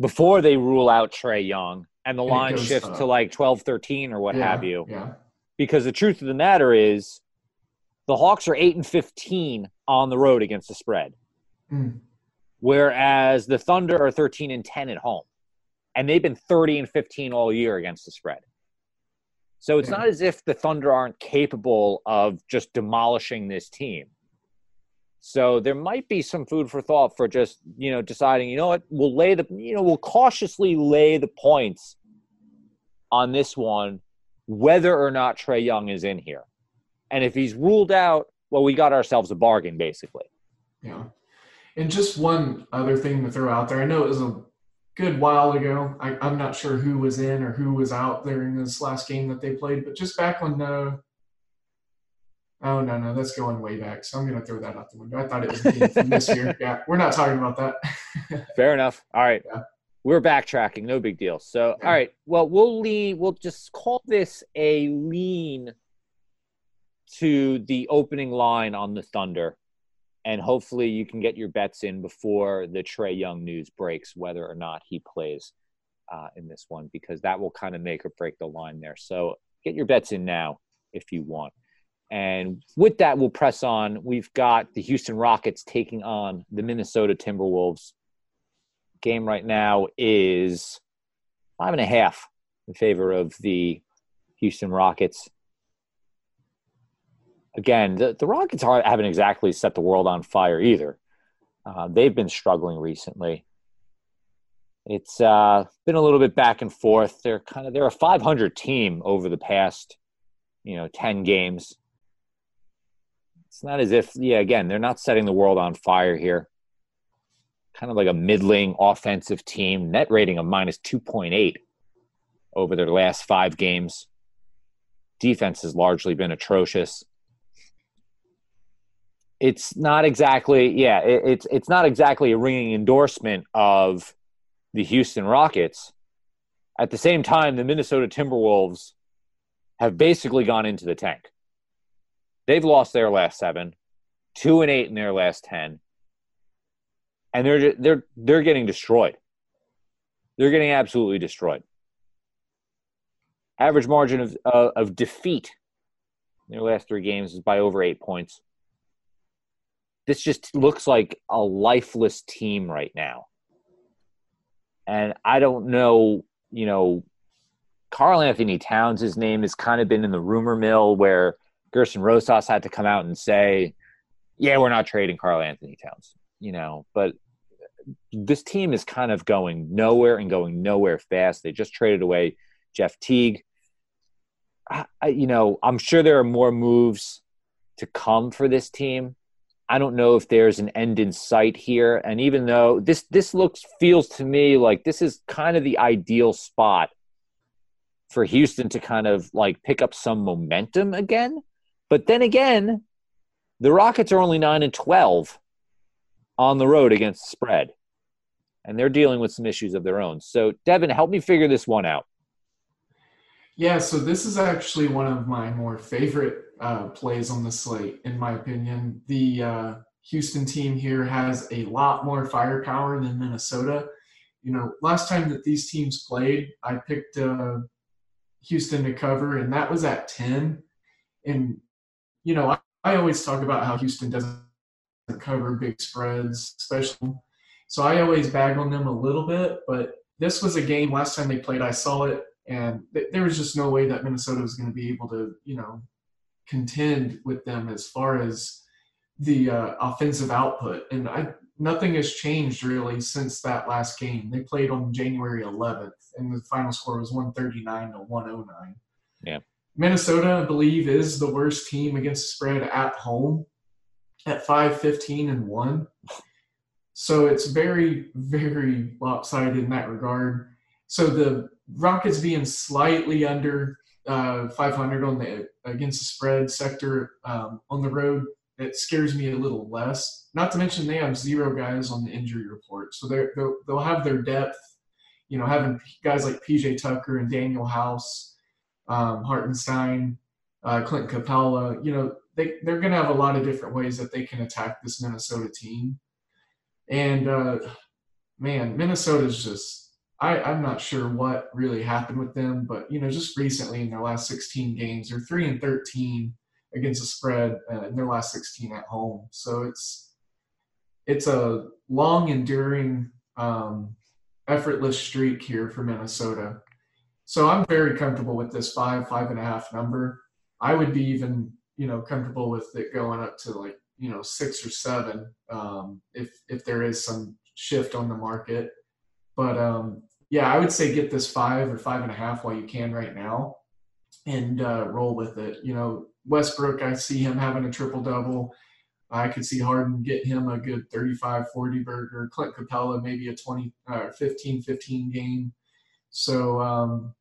before they rule out Trae Young and the and line goes, shifts uh, to like 12 13 or what yeah, have you yeah. because the truth of the matter is the Hawks are 8 and 15 on the road against the spread mm. whereas the Thunder are 13 and 10 at home and they've been 30 and 15 all year against the spread so it's not as if the Thunder aren't capable of just demolishing this team. So there might be some food for thought for just, you know, deciding, you know what, we'll lay the, you know, we'll cautiously lay the points on this one, whether or not Trae Young is in here. And if he's ruled out, well, we got ourselves a bargain, basically. Yeah. And just one other thing to throw out there. I know it was a good while ago. I, am not sure who was in or who was out during this last game that they played, but just back when the oh no no that's going way back. So I'm gonna throw that out the window. I thought it was from this year. Yeah, we're not talking about that. Fair enough. All right. Yeah. We're backtracking, no big deal. So, yeah. all right. Well, we'll lean. We'll just call this a lean to the opening line on the Thunder and hopefully you can get your bets in before the Trae Young news breaks, whether or not he plays uh, in this one, because that will kind of make or break the line there. So get your bets in now if you want. And with that, we'll press on. We've got the Houston Rockets taking on the Minnesota Timberwolves. Game right now is five and a half in favor of the Houston Rockets again, the, the Rockets haven't exactly set the world on fire either. Uh, they've been struggling recently. It's uh, been a little bit back and forth. They're kind of they're a 500 team over the past, you know, 10 games. It's not as if, yeah, again, they're not setting the world on fire here. Kind of like a middling offensive team, net rating of minus 2.8 over their last five games Defense has largely been atrocious. It's not exactly, yeah, it, it's it's not exactly a ringing endorsement of the Houston Rockets. At the same time, the Minnesota Timberwolves have basically gone into the tank. They've lost their last seven, two and eight in their last ten, and they're they're they're getting destroyed. They're getting absolutely destroyed. Average margin of uh, of defeat in their last three games is by over eight points. This just looks like a lifeless team right now. And I don't know, you know, Karl-Anthony Towns, his name has kind of been in the rumor mill where Gersson Rosas had to come out and say, yeah, we're not trading Karl-Anthony Towns, you know, but this team is kind of going nowhere and going nowhere fast. They just traded away Jeff Teague. I, I, you know, I'm sure there are more moves to come for this team. I don't know if there's an end in sight here. And even though this this looks feels to me like this is kind of the ideal spot for Houston to kind of like pick up some momentum again. But then again, the Rockets are only nine and twelve on the road against spread. And they're dealing with some issues of their own. So, Devin, help me figure this one out. Yeah, so this is actually one of my more favorite uh, plays on the slate, in my opinion. The uh, Houston team here has a lot more firepower than Minnesota. You know, last time that these teams played, I picked uh, Houston to cover, and that was at 10. And, you know, I, I always talk about how Houston doesn't cover big spreads, especially. So I always bag on them a little bit, but this was a game last time they played. I saw it, and th- there was just no way that Minnesota was going to be able to, you know, contend with them as far as the uh, offensive output. And I nothing has changed really since that last game. They played on January 11th, and the final score was 139 to 109. Yeah. Minnesota, I believe, is the worst team against the spread at home at 5 15 and 1 so it's very very lopsided in that regard. So the rockets being slightly under uh, 500 on the against the spread sector um, on the road it scares me a little less. Not to mention they have zero guys on the injury report. So they'll, they'll have their depth you know having guys like pj tucker and Danuel House um, hartenstein uh, Clint Capela, you know, they, they're going to have a lot of different ways that they can attack this Minnesota team. And uh, man, Minnesota's just, I, I'm not sure what really happened with them, but, you know, just recently in their last 16 games, they're 3 and 13 against the spread uh, in their last 16 at home. So it's, it's a long enduring, um, effortless streak here for Minnesota. So I'm very comfortable with this five, five and a half number. I would be even, you know, comfortable with it going up to like, you know, six or seven um, if if there is some shift on the market. But um, yeah, I would say get this five or five and a half while you can right now, and uh, roll with it. You know, Westbrook, I see him having a triple double. I could see Harden get him a good 35 40 burger. Clint Capela, maybe a 20 uh, 15 15 game. So, um,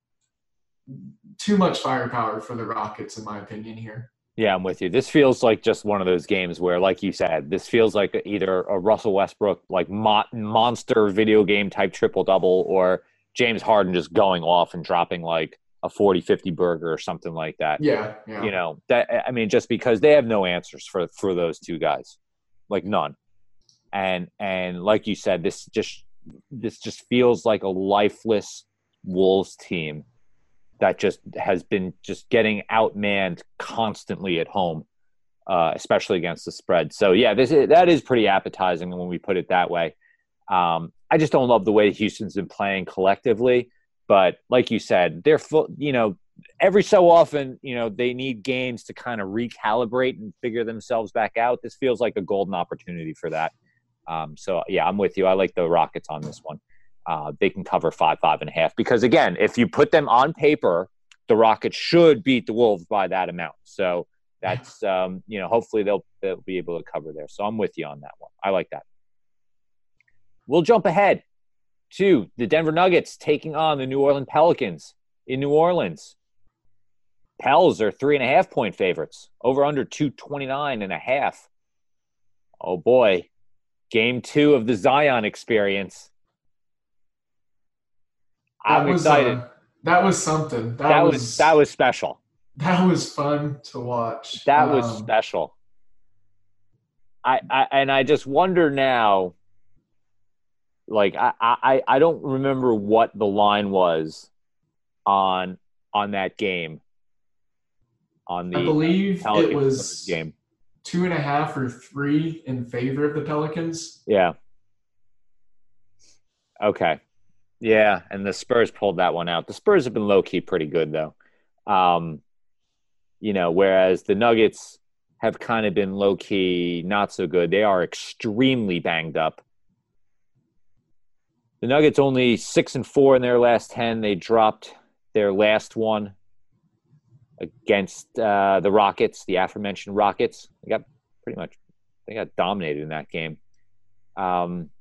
too much firepower for the Rockets, in my opinion, here. Yeah, I'm with you. This feels like just one of those games where, like you said, this feels like either a Russell Westbrook like mo- monster video game type triple double, or James Harden just going off and dropping like a 40 50 burger or something like that. Yeah, yeah. You know, that I mean just because they have no answers for for those two guys. Like none. And and like you said this just this just feels like a lifeless Wolves team that just has been just getting outmanned constantly at home, uh, especially against the spread. So yeah, this is, that is pretty appetizing when we put it that way. Um, I just don't love the way Houston's been playing collectively, but like you said, they're full. You know, every so often, you know, they need games to kind of recalibrate and figure themselves back out. This feels like a golden opportunity for that. Um, so yeah, I'm with you. I like the Rockets on this one uh, they can cover five, five and a half. Because again, if you put them on paper, the Rockets should beat the Wolves by that amount. So that's um, you know, hopefully they'll they'll be able to cover there. So I'm with you on that one. I like that. We'll jump ahead to the Denver Nuggets taking on the New Orleans Pelicans in New Orleans. Pels are three and a half point favorites, over under 229 and a half. Oh boy. Game two of the Zion experience. I'm was, excited. Uh, that was something. That, that was, was that was special. that was fun to watch. That was Um, special. I, I and I just wonder now. Like I, I I don't remember what the line was on on that game. On the I believe it was game. two and a half or three in favor of the Pelicans. Yeah. Okay. Yeah, and the Spurs pulled that one out. The Spurs have been low key pretty good though. Um, you know, whereas the Nuggets have kind of been low key not so good. They are extremely banged up. The Nuggets only six and four in their last ten. They dropped their last one against uh, the Rockets, the aforementioned Rockets. They got pretty much they got dominated in that game. Um,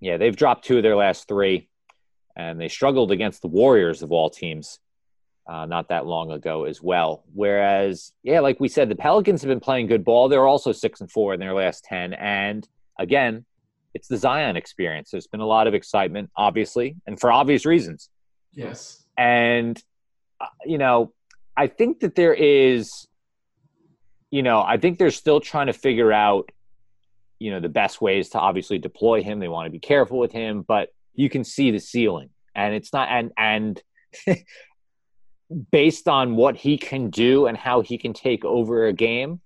yeah, they've dropped two of their last three, and they struggled against the Warriors of all teams uh, not that long ago as well. Whereas, yeah, like we said, the Pelicans have been playing good ball. They're also six and four in their last ten, and again, it's the Zion experience. There's been a lot of excitement, obviously, and for obvious reasons. Yes. And uh, you know, I think that there is, you know, I think they're still trying to figure out, you know, the best ways to obviously deploy him. They want to be careful with him, but you can see the ceiling, and it's not and and. based on what he can do and how he can take over a game,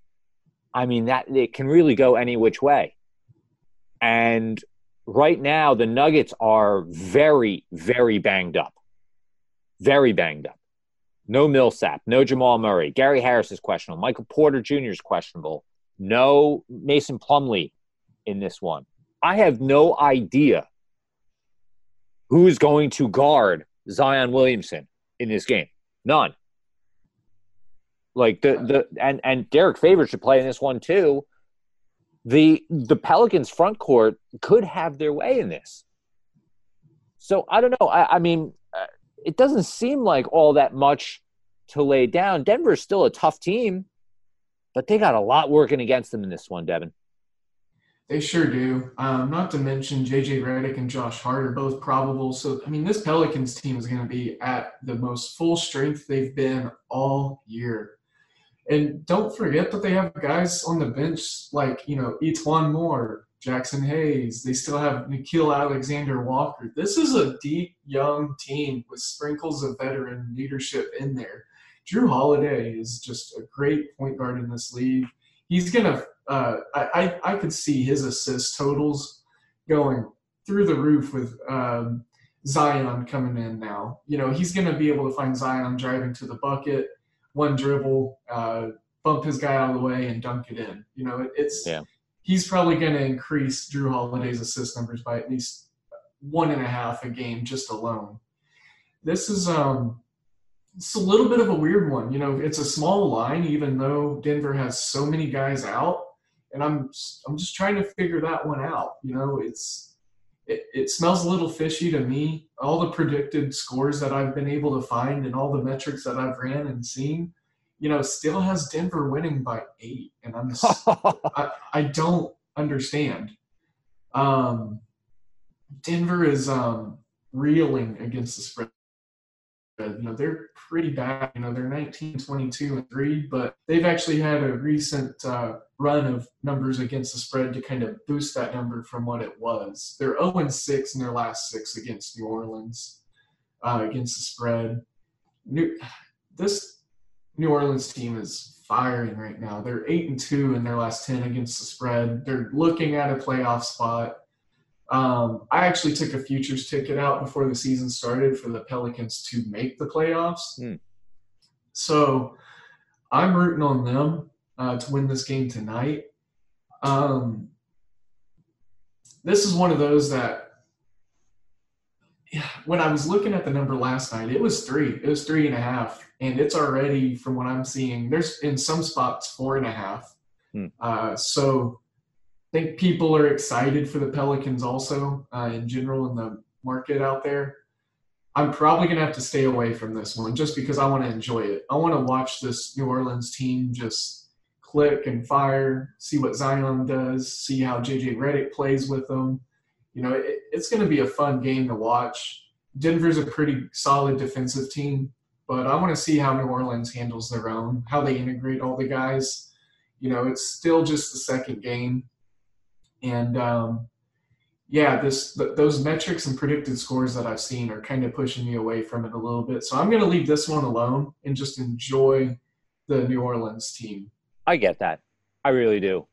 I mean that it can really go any which way. And right now the Nuggets are very very banged up. Very banged up. No Millsap, no Jamal Murray. Gary Harris is questionable. Michael Porter Jr. is questionable. No Mason Plumlee in this one. I have no idea who is going to guard Zion Williamson in this game. None. Like the the and and Derrick Favors should play in this one too. The the Pelicans front court could have their way in this. So I don't know. I, I mean, uh, it doesn't seem like all that much to lay down. Denver's still a tough team, but they got a lot working against them in this one, Devin. They sure do. Um, not to mention JJ Redick and Josh Hart are both probable. So I mean, this Pelicans team is going to be at the most full strength they've been all year. And don't forget that they have guys on the bench like you know E'Twaun Moore, Jaxson Hayes. They still have Nickeil Alexander-Walker. This is a deep young team with sprinkles of veteran leadership in there. Jrue Holiday is just a great point guard in this league. He's gonna uh, I, I could see his assist totals going through the roof with um, Zion coming in now. You know, he's going to be able to find Zion driving to the bucket, one dribble, uh, bump his guy out of the way, and dunk it in. You know, it, it's Yeah. he's probably going to increase Jrue Holiday's assist numbers by at least one and a half a game just alone. This is um, it's a little bit of a weird one. You know, it's a small line, even though Denver has so many guys out and I'm I'm just trying to figure that one out. You know, it's it, it smells a little fishy to me. All the predicted scores that I've been able to find and all the metrics that I've ran and seen, you know, still has Denver winning by eight, and I'm just i don't understand. Um, Denver is um, reeling against the spread. You know, they're pretty bad. You know, they're 19, 22, and 3, but they've actually had a recent uh, run of numbers against the spread to kind of boost that number from what it was. They're 0 and 6 in their last six against New Orleans uh, against the spread. New, this New Orleans team is firing right now. They're 8 and 2 in their last 10 against the spread. They're looking at a playoff spot. Um, I actually took a futures ticket out before the season started for the Pelicans to make the playoffs. Hmm. So I'm rooting on them uh, to win this game tonight. Um, this is one of those that yeah, when I was looking at the number last night, it was three. It was three and a half, and it's already from what I'm seeing. There's in some spots four and a half. Hmm. Uh, so think people are excited for the Pelicans also uh, in general in the market out there. I'm probably going to have to stay away from this one just because I want to enjoy it. I want to watch this New Orleans team just click and fire, see what Zion does, see how JJ Redick plays with them. You know, it, it's going to be a fun game to watch. Denver's a pretty solid defensive team, but I want to see how New Orleans handles their own, how they integrate all the guys. You know, it's still just the second game. And, um, yeah, this th- those metrics and predicted scores that I've seen are kind of pushing me away from it a little bit. So I'm going to leave this one alone and just enjoy the New Orleans team. I get that. I really do.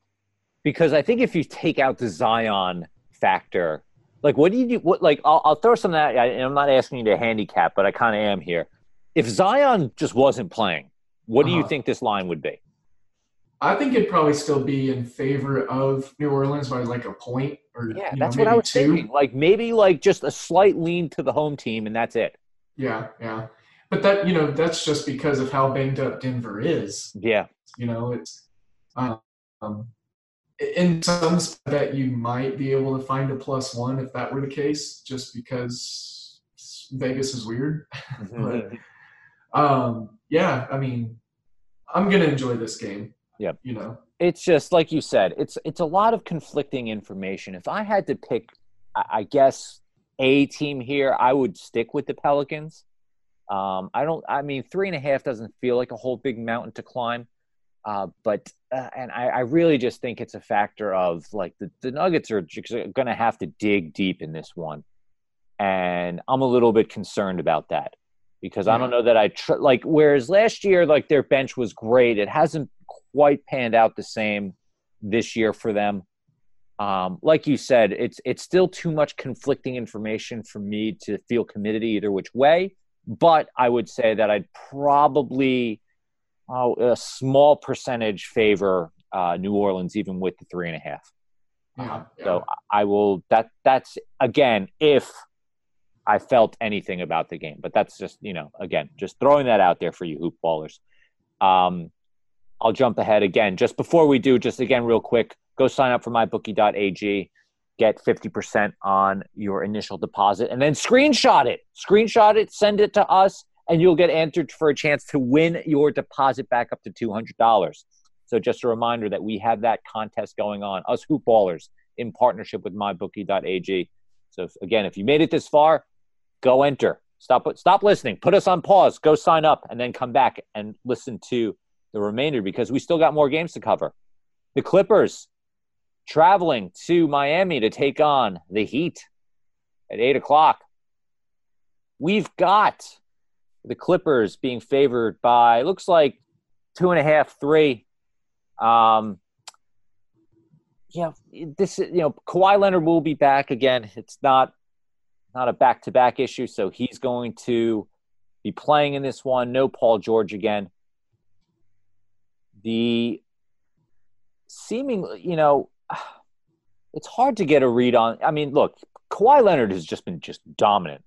Because I think if you take out the Zion factor, like what do you do? What like I'll, I'll throw some at you. I'm not asking you to handicap, but I kind of am here. If Zion just wasn't playing, what do you Uh-huh. think this line would be? I think it'd probably still be in favor of New Orleans by like a point or Yeah, you know, that's what I maybe was two. thinking. Like maybe like just a slight lean to the home team, and that's it. Yeah, yeah. But that you know that's just because of how banged up Denver is. Yeah, You know, it's um, in some that you might be able to find a plus one if that were the case, just because Vegas is weird. But um, yeah, I mean, I'm gonna enjoy this game. Yep. You know. it's just like you said. It's it's a lot of conflicting information. If I had to pick, I, guess a team here, I would stick with the Pelicans. Um, I don't. I mean, three and a half doesn't feel like a whole big mountain to climb. Uh, but uh, and I, I really just think it's a factor of like the, the Nuggets are going to have to dig deep in this one, and I'm a little bit concerned about that because I don't know that I tr- like. Whereas last year, like their bench was great, it hasn't quite panned out the same this year for them. Um, like you said, it's it's still too much conflicting information for me to feel committed either which way. But I would say that I'd probably oh, a small percentage favor uh, New Orleans, even with the three and a half. Yeah. Um, So I will. That that's again if I felt anything about the game, but that's just you know again just throwing that out there for you hoop ballers. Um, I'll jump ahead again just before we do. Just again, real quick, go sign up for mybookie.ag. Get 50% on your initial deposit and then screenshot it. Screenshot it, send it to us, and you'll get entered for a chance to win your deposit back up to $200. So just a reminder that we have that contest going on, us hoop ballers in partnership with mybookie.ag. So again, if you made it this far, go enter. Stop stop listening. Put us on pause. Go sign up and then come back and listen to the remainder because we still got more games to cover. The Clippers traveling to Miami to take on the Heat at eight o'clock. We've got the Clippers being favored by looks like two and a half, three. Um, yeah, this you know Kawhi Leonard will be back again. It's not not a back to back issue, so he's going to be playing in this one. No Paul George again. The seemingly, you know, it's hard to get a read on. I mean, look, Kawhi Leonard has just been just dominant,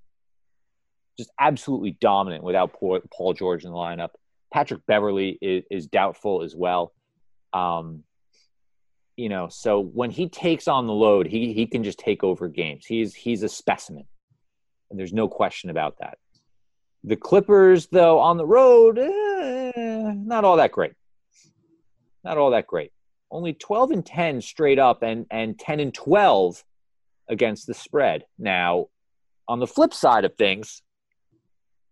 just absolutely dominant without Paul George in the lineup. Patrick Beverley is, is doubtful as well. Um, you know, so when he takes on the load, he he can just take over games. He's he's a specimen, and there's no question about that. The Clippers, though, on the road, eh, not all that great. Not all that great. Only 12 and 10 straight up, and and 10 and 12 against the spread. Now, on the flip side of things,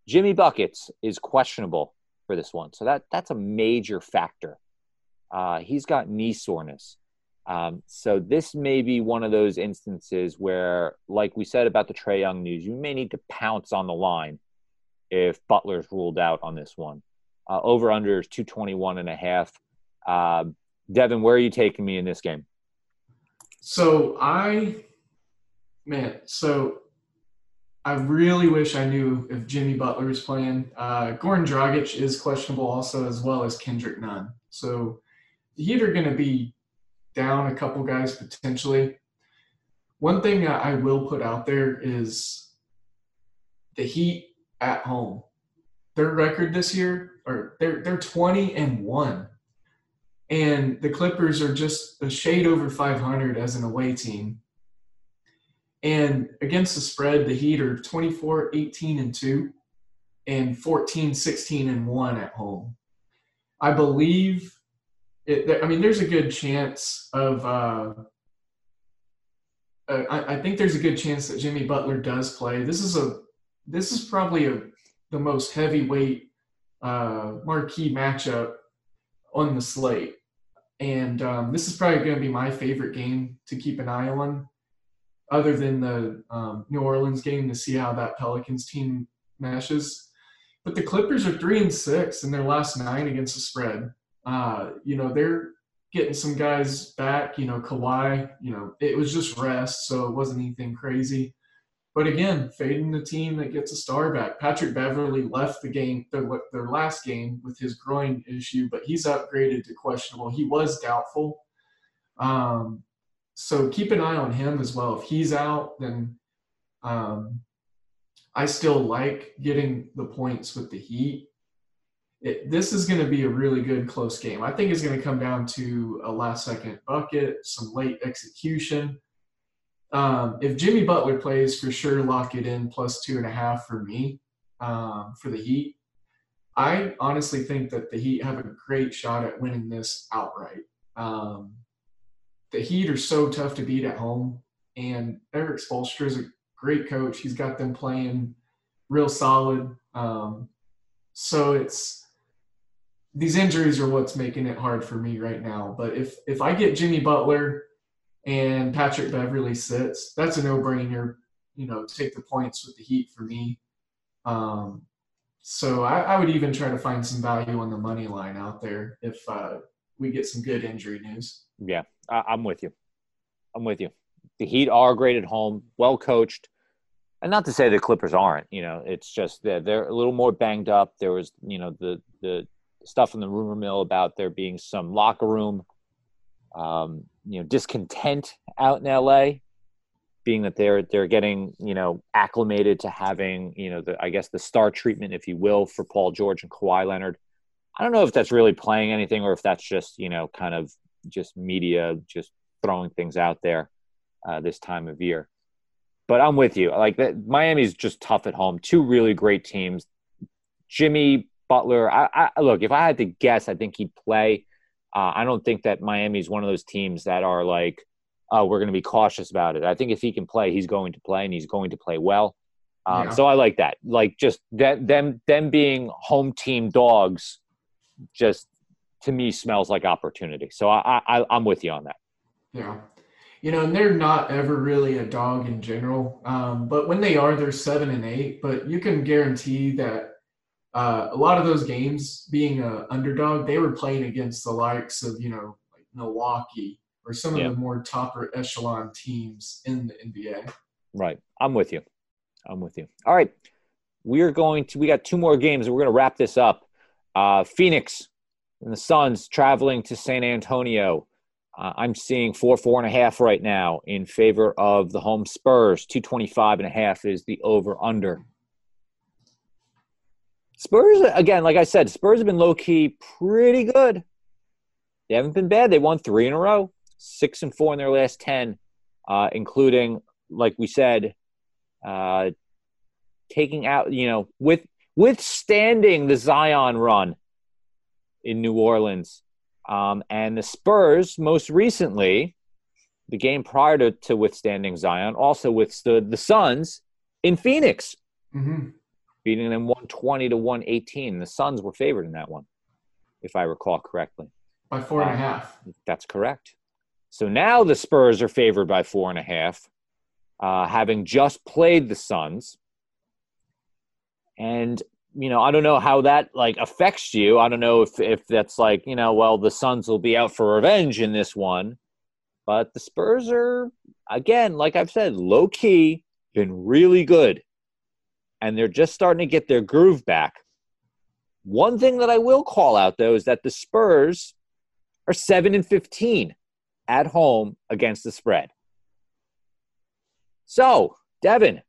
Jimmy buckets is questionable for this one, so that that's a major factor. Uh, he's got knee soreness. Um, so this may be one of those instances where, like we said about the Trae Young news, you may need to pounce on the line if Butler's ruled out on this one. Uh, over under is 221 and a half. Uh, Devin, where are you taking me in this game? So I, man, so I really wish I knew if Jimmy Butler is playing. Uh, Goran Dragic is questionable also, as well as Kendrick Nunn. So the Heat are going to be down a couple guys potentially. One thing I will put out there is the Heat at home. Their record this year, or they're they're twenty and one, and the Clippers are just a shade over five hundred as an away team. And against the spread, the Heat are 24, 18, and 2, and 14, 16, and 1 at home. I believe, it, I mean, there's a good chance of, uh, uh, I, I think there's a good chance that Jimmy Butler does play. This is a, this is probably a, the most heavyweight uh, marquee matchup on the slate. And um, this is probably going to be my favorite game to keep an eye on, other than the um, New Orleans game to see how that Pelicans team meshes. But the Clippers are three and six in their last nine against the spread. Uh, you know, they're getting some guys back. You know, Kawhi. You know, it was just rest, so it wasn't anything crazy. But again, fading the team that gets a star back. Patrick Beverley left the game, their, their last game, with his groin issue, but he's upgraded to questionable. He was doubtful. Um, so keep an eye on him as well. If he's out, then um, I still like getting the points with the Heat. It, this is going to be a really good close game. I think it's going to come down to a last second bucket, some late execution. Um, if Jimmy Butler plays, for sure lock it in plus two and a half for me um, for the Heat. I honestly think that the Heat have a great shot at winning this outright. Um, the Heat are so tough to beat at home, and Erik Spoelstra is a great coach. He's got them playing real solid. Um, so it's these injuries are what's making it hard for me right now. But if if I get Jimmy Butler and Patrick Beverley sits, that's a no-brainer. You know, take the points with the Heat for me. Um, so I, I, would even try to find some value on the money line out there if uh, we get some good injury news. Yeah, I, I'm with you. I'm with you. The Heat are great at home, well coached, and not to say the Clippers aren't. You know, it's just that they're a little more banged up. There was, you know, the the stuff in the rumor mill about there being some locker room um, you know discontent out in LA, being that they're they're getting you know acclimated to having you know the I guess the star treatment, if you will, for Paul George and Kawhi Leonard. I don't know if that's really playing anything or if that's just you know kind of just media just throwing things out there uh, this time of year. But I'm with you. Like that, Miami's just tough at home. Two really great teams. Jimmy Butler. I, I look. If I had to guess, I think he'd play. Uh, I don't think that Miami is one of those teams that are like, oh, we're going to be cautious about it. I think if he can play, he's going to play, and he's going to play well. Um, yeah. So I like that. Like just that them them being home team dogs, just to me smells like opportunity. So I, I I'm with you on that. Yeah. You know, and they're not ever really a dog in general. Um, but when they are, they're seven and eight. But you can guarantee that uh, a lot of those games being an underdog, they were playing against the likes of, you know, like Milwaukee or some yeah. of the more topper echelon teams in the NBA. Right. I'm with you. I'm with you. All right. We're going to, we got two more games we're going to wrap this up. Uh, Phoenix and the Suns traveling to San Antonio. Uh, I'm seeing four, four and a half right now in favor of the home Spurs. 225 and a half is the over under. Spurs, again, like I said, Spurs have been low key pretty good. They haven't been bad. They won three in a row, six and four in their last 10, uh, including, like we said, uh, taking out, you know, with withstanding the Zion run in New Orleans. Um, and the Spurs, most recently, the game prior to, to withstanding Zion, also withstood the Suns in Phoenix. Mm-hmm beating them 120 to 118. The Suns were favored in that one, if I recall correctly. By four and a half. That's correct. So now the Spurs are favored by four and a half, uh, having just played the Suns. And you know, I don't know how that like affects you. I don't know if if that's like you know, well, the Suns will be out for revenge in this one, but the Spurs are again, like I've said, low key, been really good and they're just starting to get their groove back. One thing that I will call out though is that the Spurs are 7 and 15 at home against the spread. So, Devin,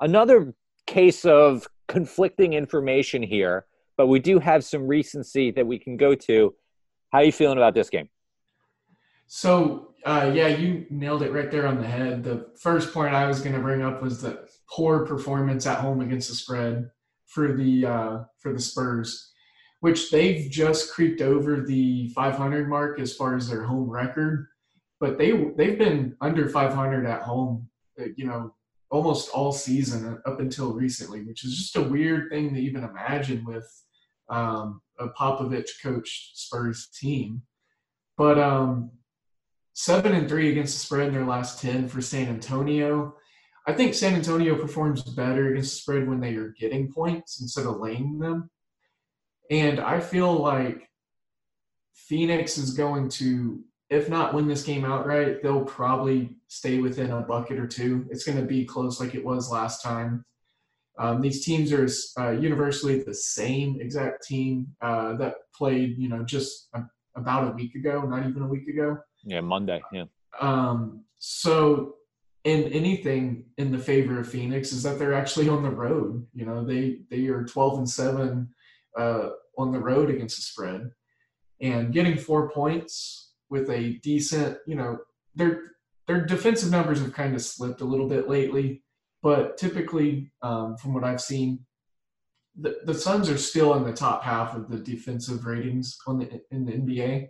another case of conflicting information here, but we do have some recency that we can go to. How are you feeling about this game? So, uh, yeah, you nailed it right there on the head. The first point I was going to bring up was the poor performance at home against the spread for the uh, for the Spurs, which they've just creeped over the 500 mark as far as their home record, but they they've been under 500 at home, uh, you know, almost all season up until recently, which is just a weird thing to even imagine with um, a Popovich coached Spurs team. But um, seven and three against the spread in their last ten for San Antonio. I think San Antonio performs better against the spread when they are getting points instead of laying them. And I feel like Phoenix is going to, if not win this game outright, they'll probably stay within a bucket or two. It's going to be close like it was last time. Um, these teams are uh, universally the same exact team uh, that played, you know, just a, about a week ago, not even a week ago. Yeah, Monday. Yeah. Um, so, in anything in the favor of Phoenix is that they're actually on the road. You know, they they are twelve and seven uh, on the road against the spread, and getting four points with a decent, you know, their their defensive numbers have kind of slipped a little bit lately, but typically, um, from what I've seen, the, the Suns are still in the top half of the defensive ratings on the in the NBA.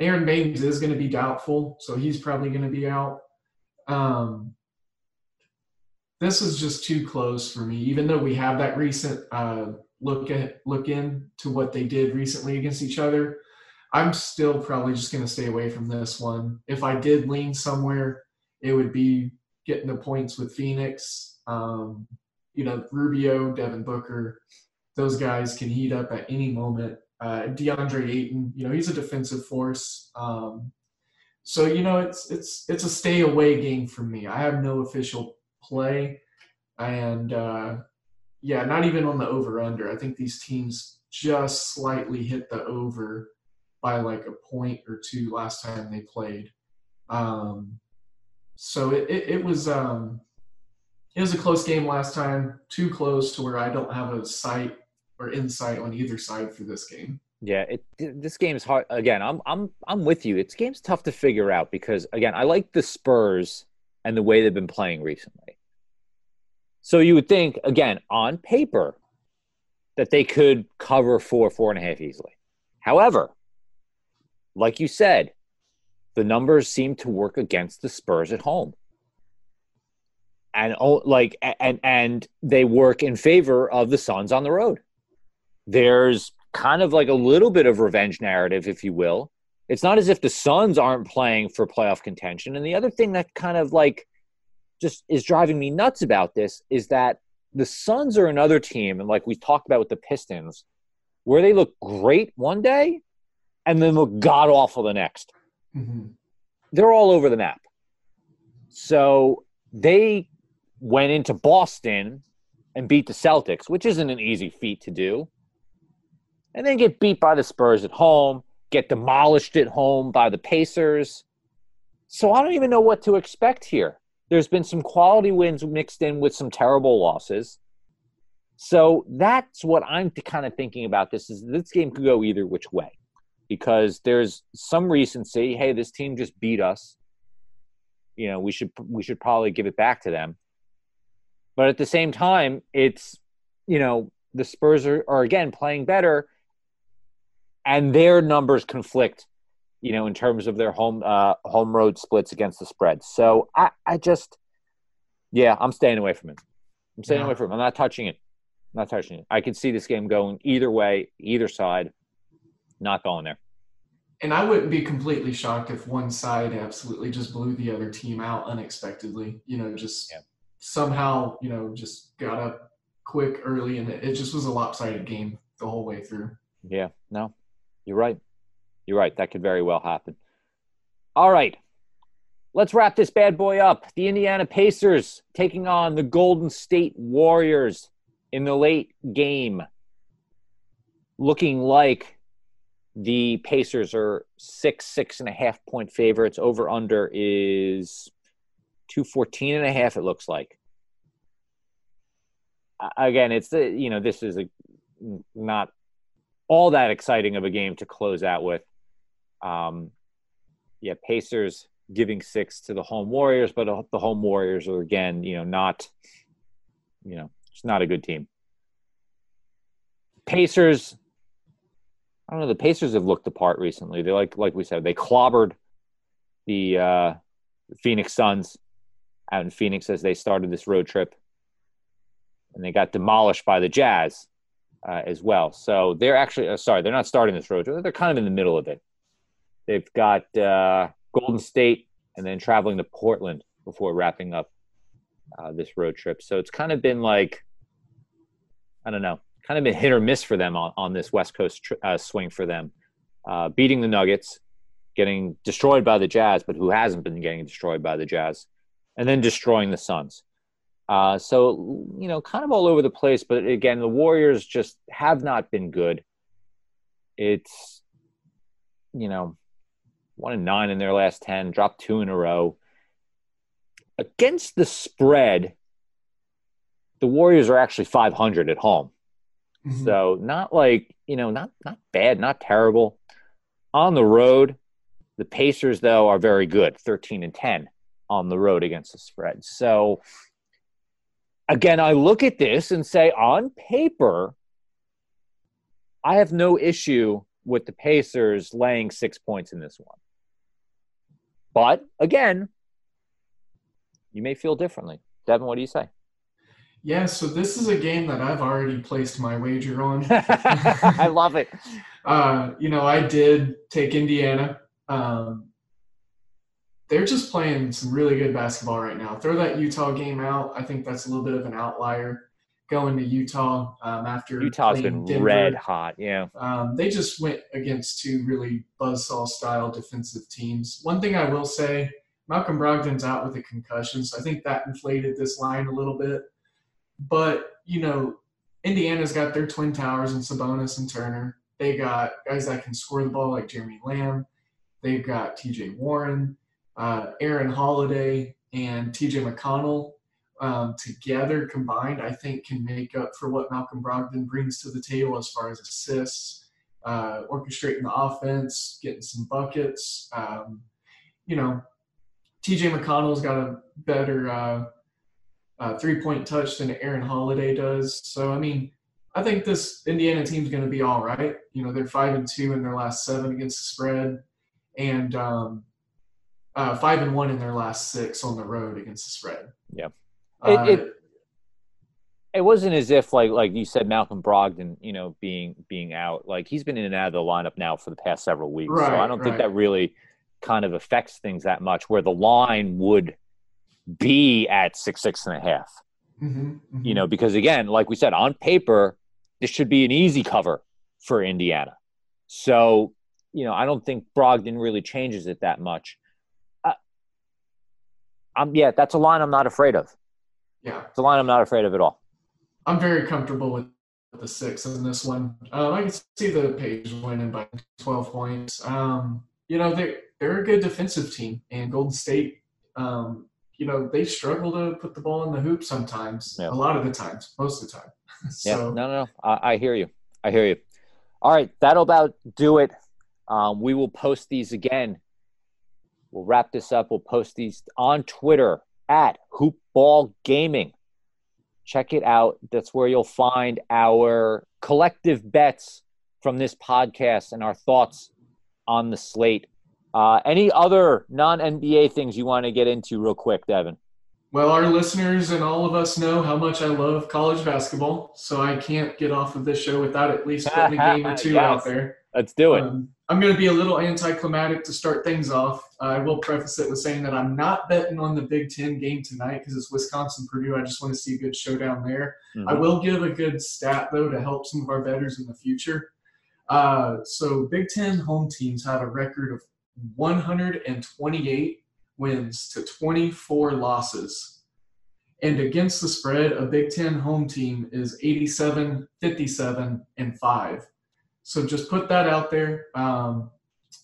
Aron Baynes is going to be doubtful, so he's probably going to be out. Um, this is just too close for me, even though we have that recent uh, look at look in to what they did recently against each other. I'm still probably just going to stay away from this one. If I did lean somewhere, it would be getting the points with Phoenix. Um, you know, Rubio, Devin Booker, those guys can heat up at any moment. Uh, DeAndre Ayton, you know, he's a defensive force. Um, so you know, it's it's it's a stay away game for me. I have no official play, and uh, yeah, not even on the over under. I think these teams just slightly hit the over by like a point or two last time they played. Um, so it, it, it was um, it was a close game last time, too close to where I don't have a sight or insight on either side for this game. Yeah, it this game's hard. Again, I'm I'm I'm with you. It's game's tough to figure out because again, I like the Spurs and the way they've been playing recently. So you would think, again, on paper, that they could cover four, four and a half easily. However, like you said, the numbers seem to work against the Spurs at home. And oh, like and and they work in favor of the Suns on the road there's kind of like a little bit of revenge narrative, if you will. It's not as if the Suns aren't playing for playoff contention. And the other thing that kind of like just is driving me nuts about this is that the Suns are another team, and like we talked about with the Pistons, where they look great one day and then look god awful the next. Mm-hmm. They're all over the map. So they went into Boston and beat the Celtics, which isn't an easy feat to do and then get beat by the Spurs at home, get demolished at home by the Pacers. So I don't even know what to expect here. There's been some quality wins mixed in with some terrible losses. So that's what I'm kind of thinking about this is this game could go either which way because there's some recency, hey, this team just beat us. You know, we should we should probably give it back to them. But at the same time, it's you know, the Spurs are, are again playing better and their numbers conflict, you know, in terms of their home uh, home road splits against the spread. So I, I just, yeah, I'm staying away from it. I'm staying yeah. away from it. I'm not touching it. I'm not touching it. I can see this game going either way, either side. Not going there. And I wouldn't be completely shocked if one side absolutely just blew the other team out unexpectedly. You know, just yeah. somehow, you know, just got up quick early, and it, it just was a lopsided game the whole way through. Yeah, no, you're right. You're right. That could very well happen. All right. Let's wrap this bad boy up. The Indiana Pacers taking on the Golden State Warriors in the late game. Looking like the Pacers are six, six and a half point favorites. Over under is 214 and a half, it looks like. Again, it's the, you know, this is a not all that exciting of a game to close out with. Um, yeah, Pacers giving six to the home Warriors, but the home Warriors are again, you know, not, you know, it's not a good team. Pacers, I don't know. The Pacers have looked apart recently. They like, like we said, they clobbered the uh, Phoenix Suns out in Phoenix as they started this road trip, and they got demolished by the Jazz uh, as well. So they're actually uh, sorry, they're not starting this road trip. They're kind of in the middle of it. They've got uh, Golden State and then traveling to Portland before wrapping up uh, this road trip. So it's kind of been like, I don't know, kind of been hit or miss for them on, on this West Coast uh, swing for them. Uh, beating the Nuggets, getting destroyed by the Jazz, but who hasn't been getting destroyed by the Jazz, and then destroying the Suns. Uh, so, you know, kind of all over the place. But again, the Warriors just have not been good. It's, you know, one and nine in their last 10, dropped two in a row. Against the spread, the Warriors are actually 500 at home. Mm-hmm. So not like, you know, not not bad, not terrible. On the road, the Pacers though are very good, 13 and 10 on the road against the spread. So again, I look at this and say on paper I have no issue with the Pacers laying 6 points in this one. But again, you may feel differently. Devin, what do you say? Yeah, so this is a game that I've already placed my wager on. I love it. Uh, you know, I did take Indiana. Um, they're just playing some really good basketball right now. Throw that Utah game out. I think that's a little bit of an outlier going to Utah um, after Utah's been Denver. red hot. Yeah, um, they just went against two really buzzsaw style defensive teams. One thing I will say, Malcolm Brogdon's out with a concussion, so I think that inflated this line a little bit. But you know, Indiana's got their twin towers and Sabonis and Turner. They got guys that can score the ball like Jeremy Lamb. They've got T.J. Warren, uh, Aaron Holiday, and T.J. McConnell um, together combined, I think can make up for what Malcolm Brogdon brings to the table as far as assists, uh, orchestrating the offense, getting some buckets. Um, you know, TJ McConnell's got a better uh, uh, three point touch than Aaron Holiday does. So, I mean, I think this Indiana team's going to be all right. You know, they're five and two in their last seven against the spread, and um, uh, five and one in their last six on the road against the spread. It, uh, it, it wasn't as if like like you said Malcolm Brogdon, you know, being being out. Like he's been in and out of the lineup now for the past several weeks. Right, so I don't right. think that really kind of affects things that much where the line would be at six, six and a half. Mm-hmm, mm-hmm. You know, because again, like we said, on paper, this should be an easy cover for Indiana. So, you know, I don't think Brogdon really changes it that much. I'm yeah, that's a line I'm not afraid of. Yeah. It's a line I'm not afraid of at all. I'm very comfortable with the six in this one. Um, I can see the page winning by 12 points. Um, you know, they're, they're a good defensive team, and Golden State, um, you know, they struggle to put the ball in the hoop sometimes, yeah. a lot of the times, most of the time. so, yeah, no, no, no. I, I, hear you. I hear you. All right, that'll about do it. Um, we will post these again. We'll wrap this up. We'll post these on Twitter at Hoopball Gaming. Check it out. That's where you'll find our collective bets from this podcast and our thoughts on the slate. Uh, any other non NBA things you want to get into, real quick, Devin? Well, our listeners and all of us know how much I love college basketball, so I can't get off of this show without at least putting a game or two yes. out there. Let's do it. Um, I'm going to be a little anticlimactic to start things off. I will preface it with saying that I'm not betting on the Big Ten game tonight because it's Wisconsin Purdue. I just want to see a good showdown there. Mm-hmm. I will give a good stat though to help some of our bettors in the future. Uh, so Big Ten home teams have a record of 128 wins to 24 losses. And against the spread, a Big Ten home team is 87, 57, and 5. So just put that out there. Um,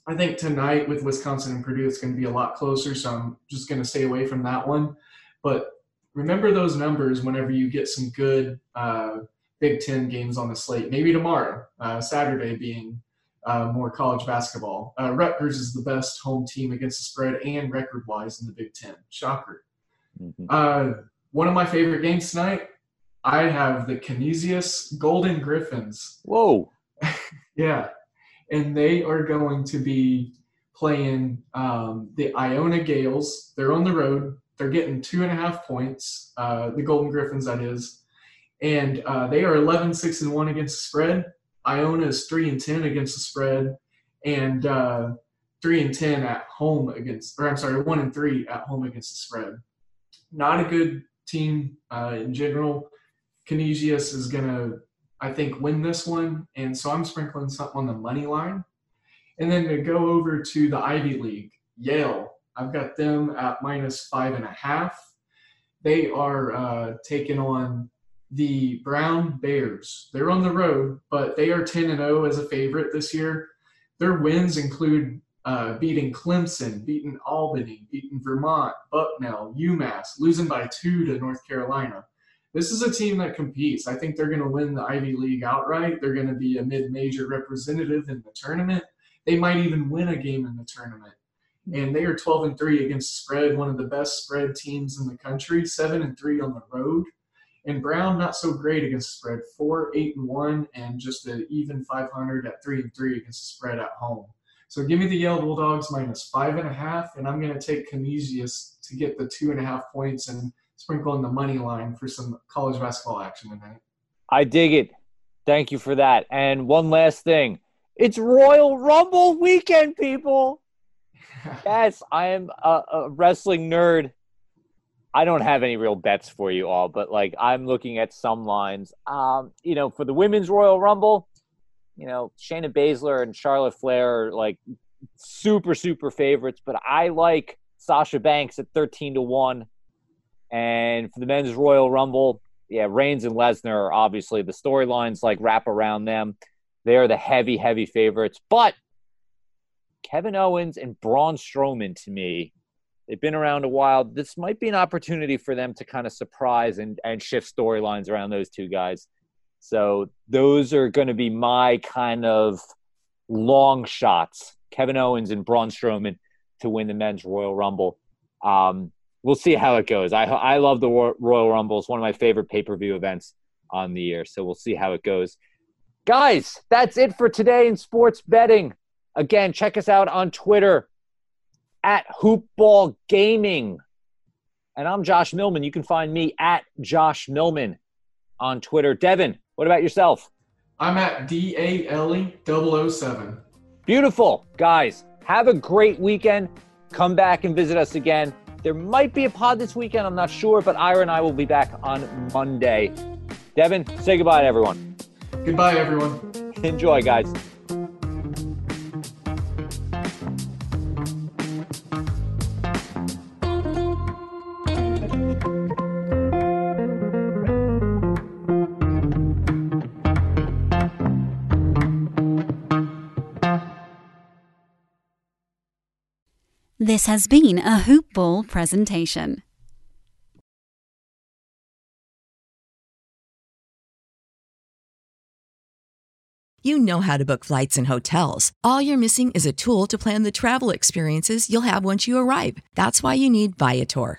I think tonight with Wisconsin and Purdue, it's going to be a lot closer. So I'm just going to stay away from that one. But remember those numbers whenever you get some good uh, Big Ten games on the slate. Maybe tomorrow, uh, Saturday being uh, more college basketball. Uh, Rutgers is the best home team against the spread and record wise in the Big Ten. Shocker. Mm-hmm. Uh, one of my favorite games tonight, I have the Canisius Golden Griffins. Whoa. Yeah. And they are going to be playing um, the Iona Gaels. They're on the road. They're getting two and a half points, uh, the Golden Griffins, that is. And uh, they are 11 6 and 1 against the spread. Iona is 3 and 10 against the spread. And uh, 3 and 10 at home against, or I'm sorry, 1 and 3 at home against the spread. Not a good team uh, in general. Canisius is going to, I think, win this one. And so I'm sprinkling something on the money line. And then to go over to the Ivy League, Yale, I've got them at minus five and a half. They are uh, taking on the Brown Bears. They're on the road, but they are 10 and 0 as a favorite this year. Their wins include uh, beating Clemson, beating Albany, beating Vermont, Bucknell, UMass, losing by two to North Carolina. This is a team that competes. I think they're going to win the Ivy League outright. They're going to be a mid major representative in the tournament. They might even win a game in the tournament. And they are 12 and 3 against spread, one of the best spread teams in the country, 7 and 3 on the road. And Brown not so great against spread, 4 8 and 1 and just an even 500 at 3 and 3 against spread at home. So give me the Yale Bulldogs minus five and a half, and I'm going to take Canisius to get the two and a half points and sprinkle in the money line for some college basketball action tonight. I dig it. Thank you for that. And one last thing it's Royal Rumble weekend, people. yes, I am a, a, wrestling nerd. I don't have any real bets for you all, but like I'm looking at some lines. Um, you know, for the women's Royal Rumble, you know, Shayna Baszler and Charlotte Flair are like super, super favorites, but I like Sasha Banks at 13 to 1. And for the men's Royal Rumble, yeah, Reigns and Lesnar are obviously the storylines like wrap around them. They are the heavy, heavy favorites. But Kevin Owens and Braun Strowman, to me, they've been around a while. This might be an opportunity for them to kind of surprise and, and shift storylines around those two guys. So those are going to be my kind of long shots. Kevin Owens and Braun Strowman to win the men's Royal Rumble. Um, we'll see how it goes. I I love the Royal Rumble. It's one of my favorite pay per view events on the year. So we'll see how it goes. Guys, that's it for today in sports betting. Again, check us out on Twitter at Hoopball Gaming. And I'm Josh Millman. You can find me at Josh Millman on Twitter. Devin, what about yourself? I'm at D A L E 007. Beautiful. Guys, have a great weekend. Come back and visit us again. There might be a pod this weekend. I'm not sure, but Ira and I will be back on Monday. Devin, say goodbye to everyone. Goodbye, everyone. Enjoy, guys. This has been a Hoop Ball presentation. You know how to book flights and hotels. All you're missing is a tool to plan the travel experiences you'll have once you arrive. That's why you need Viator.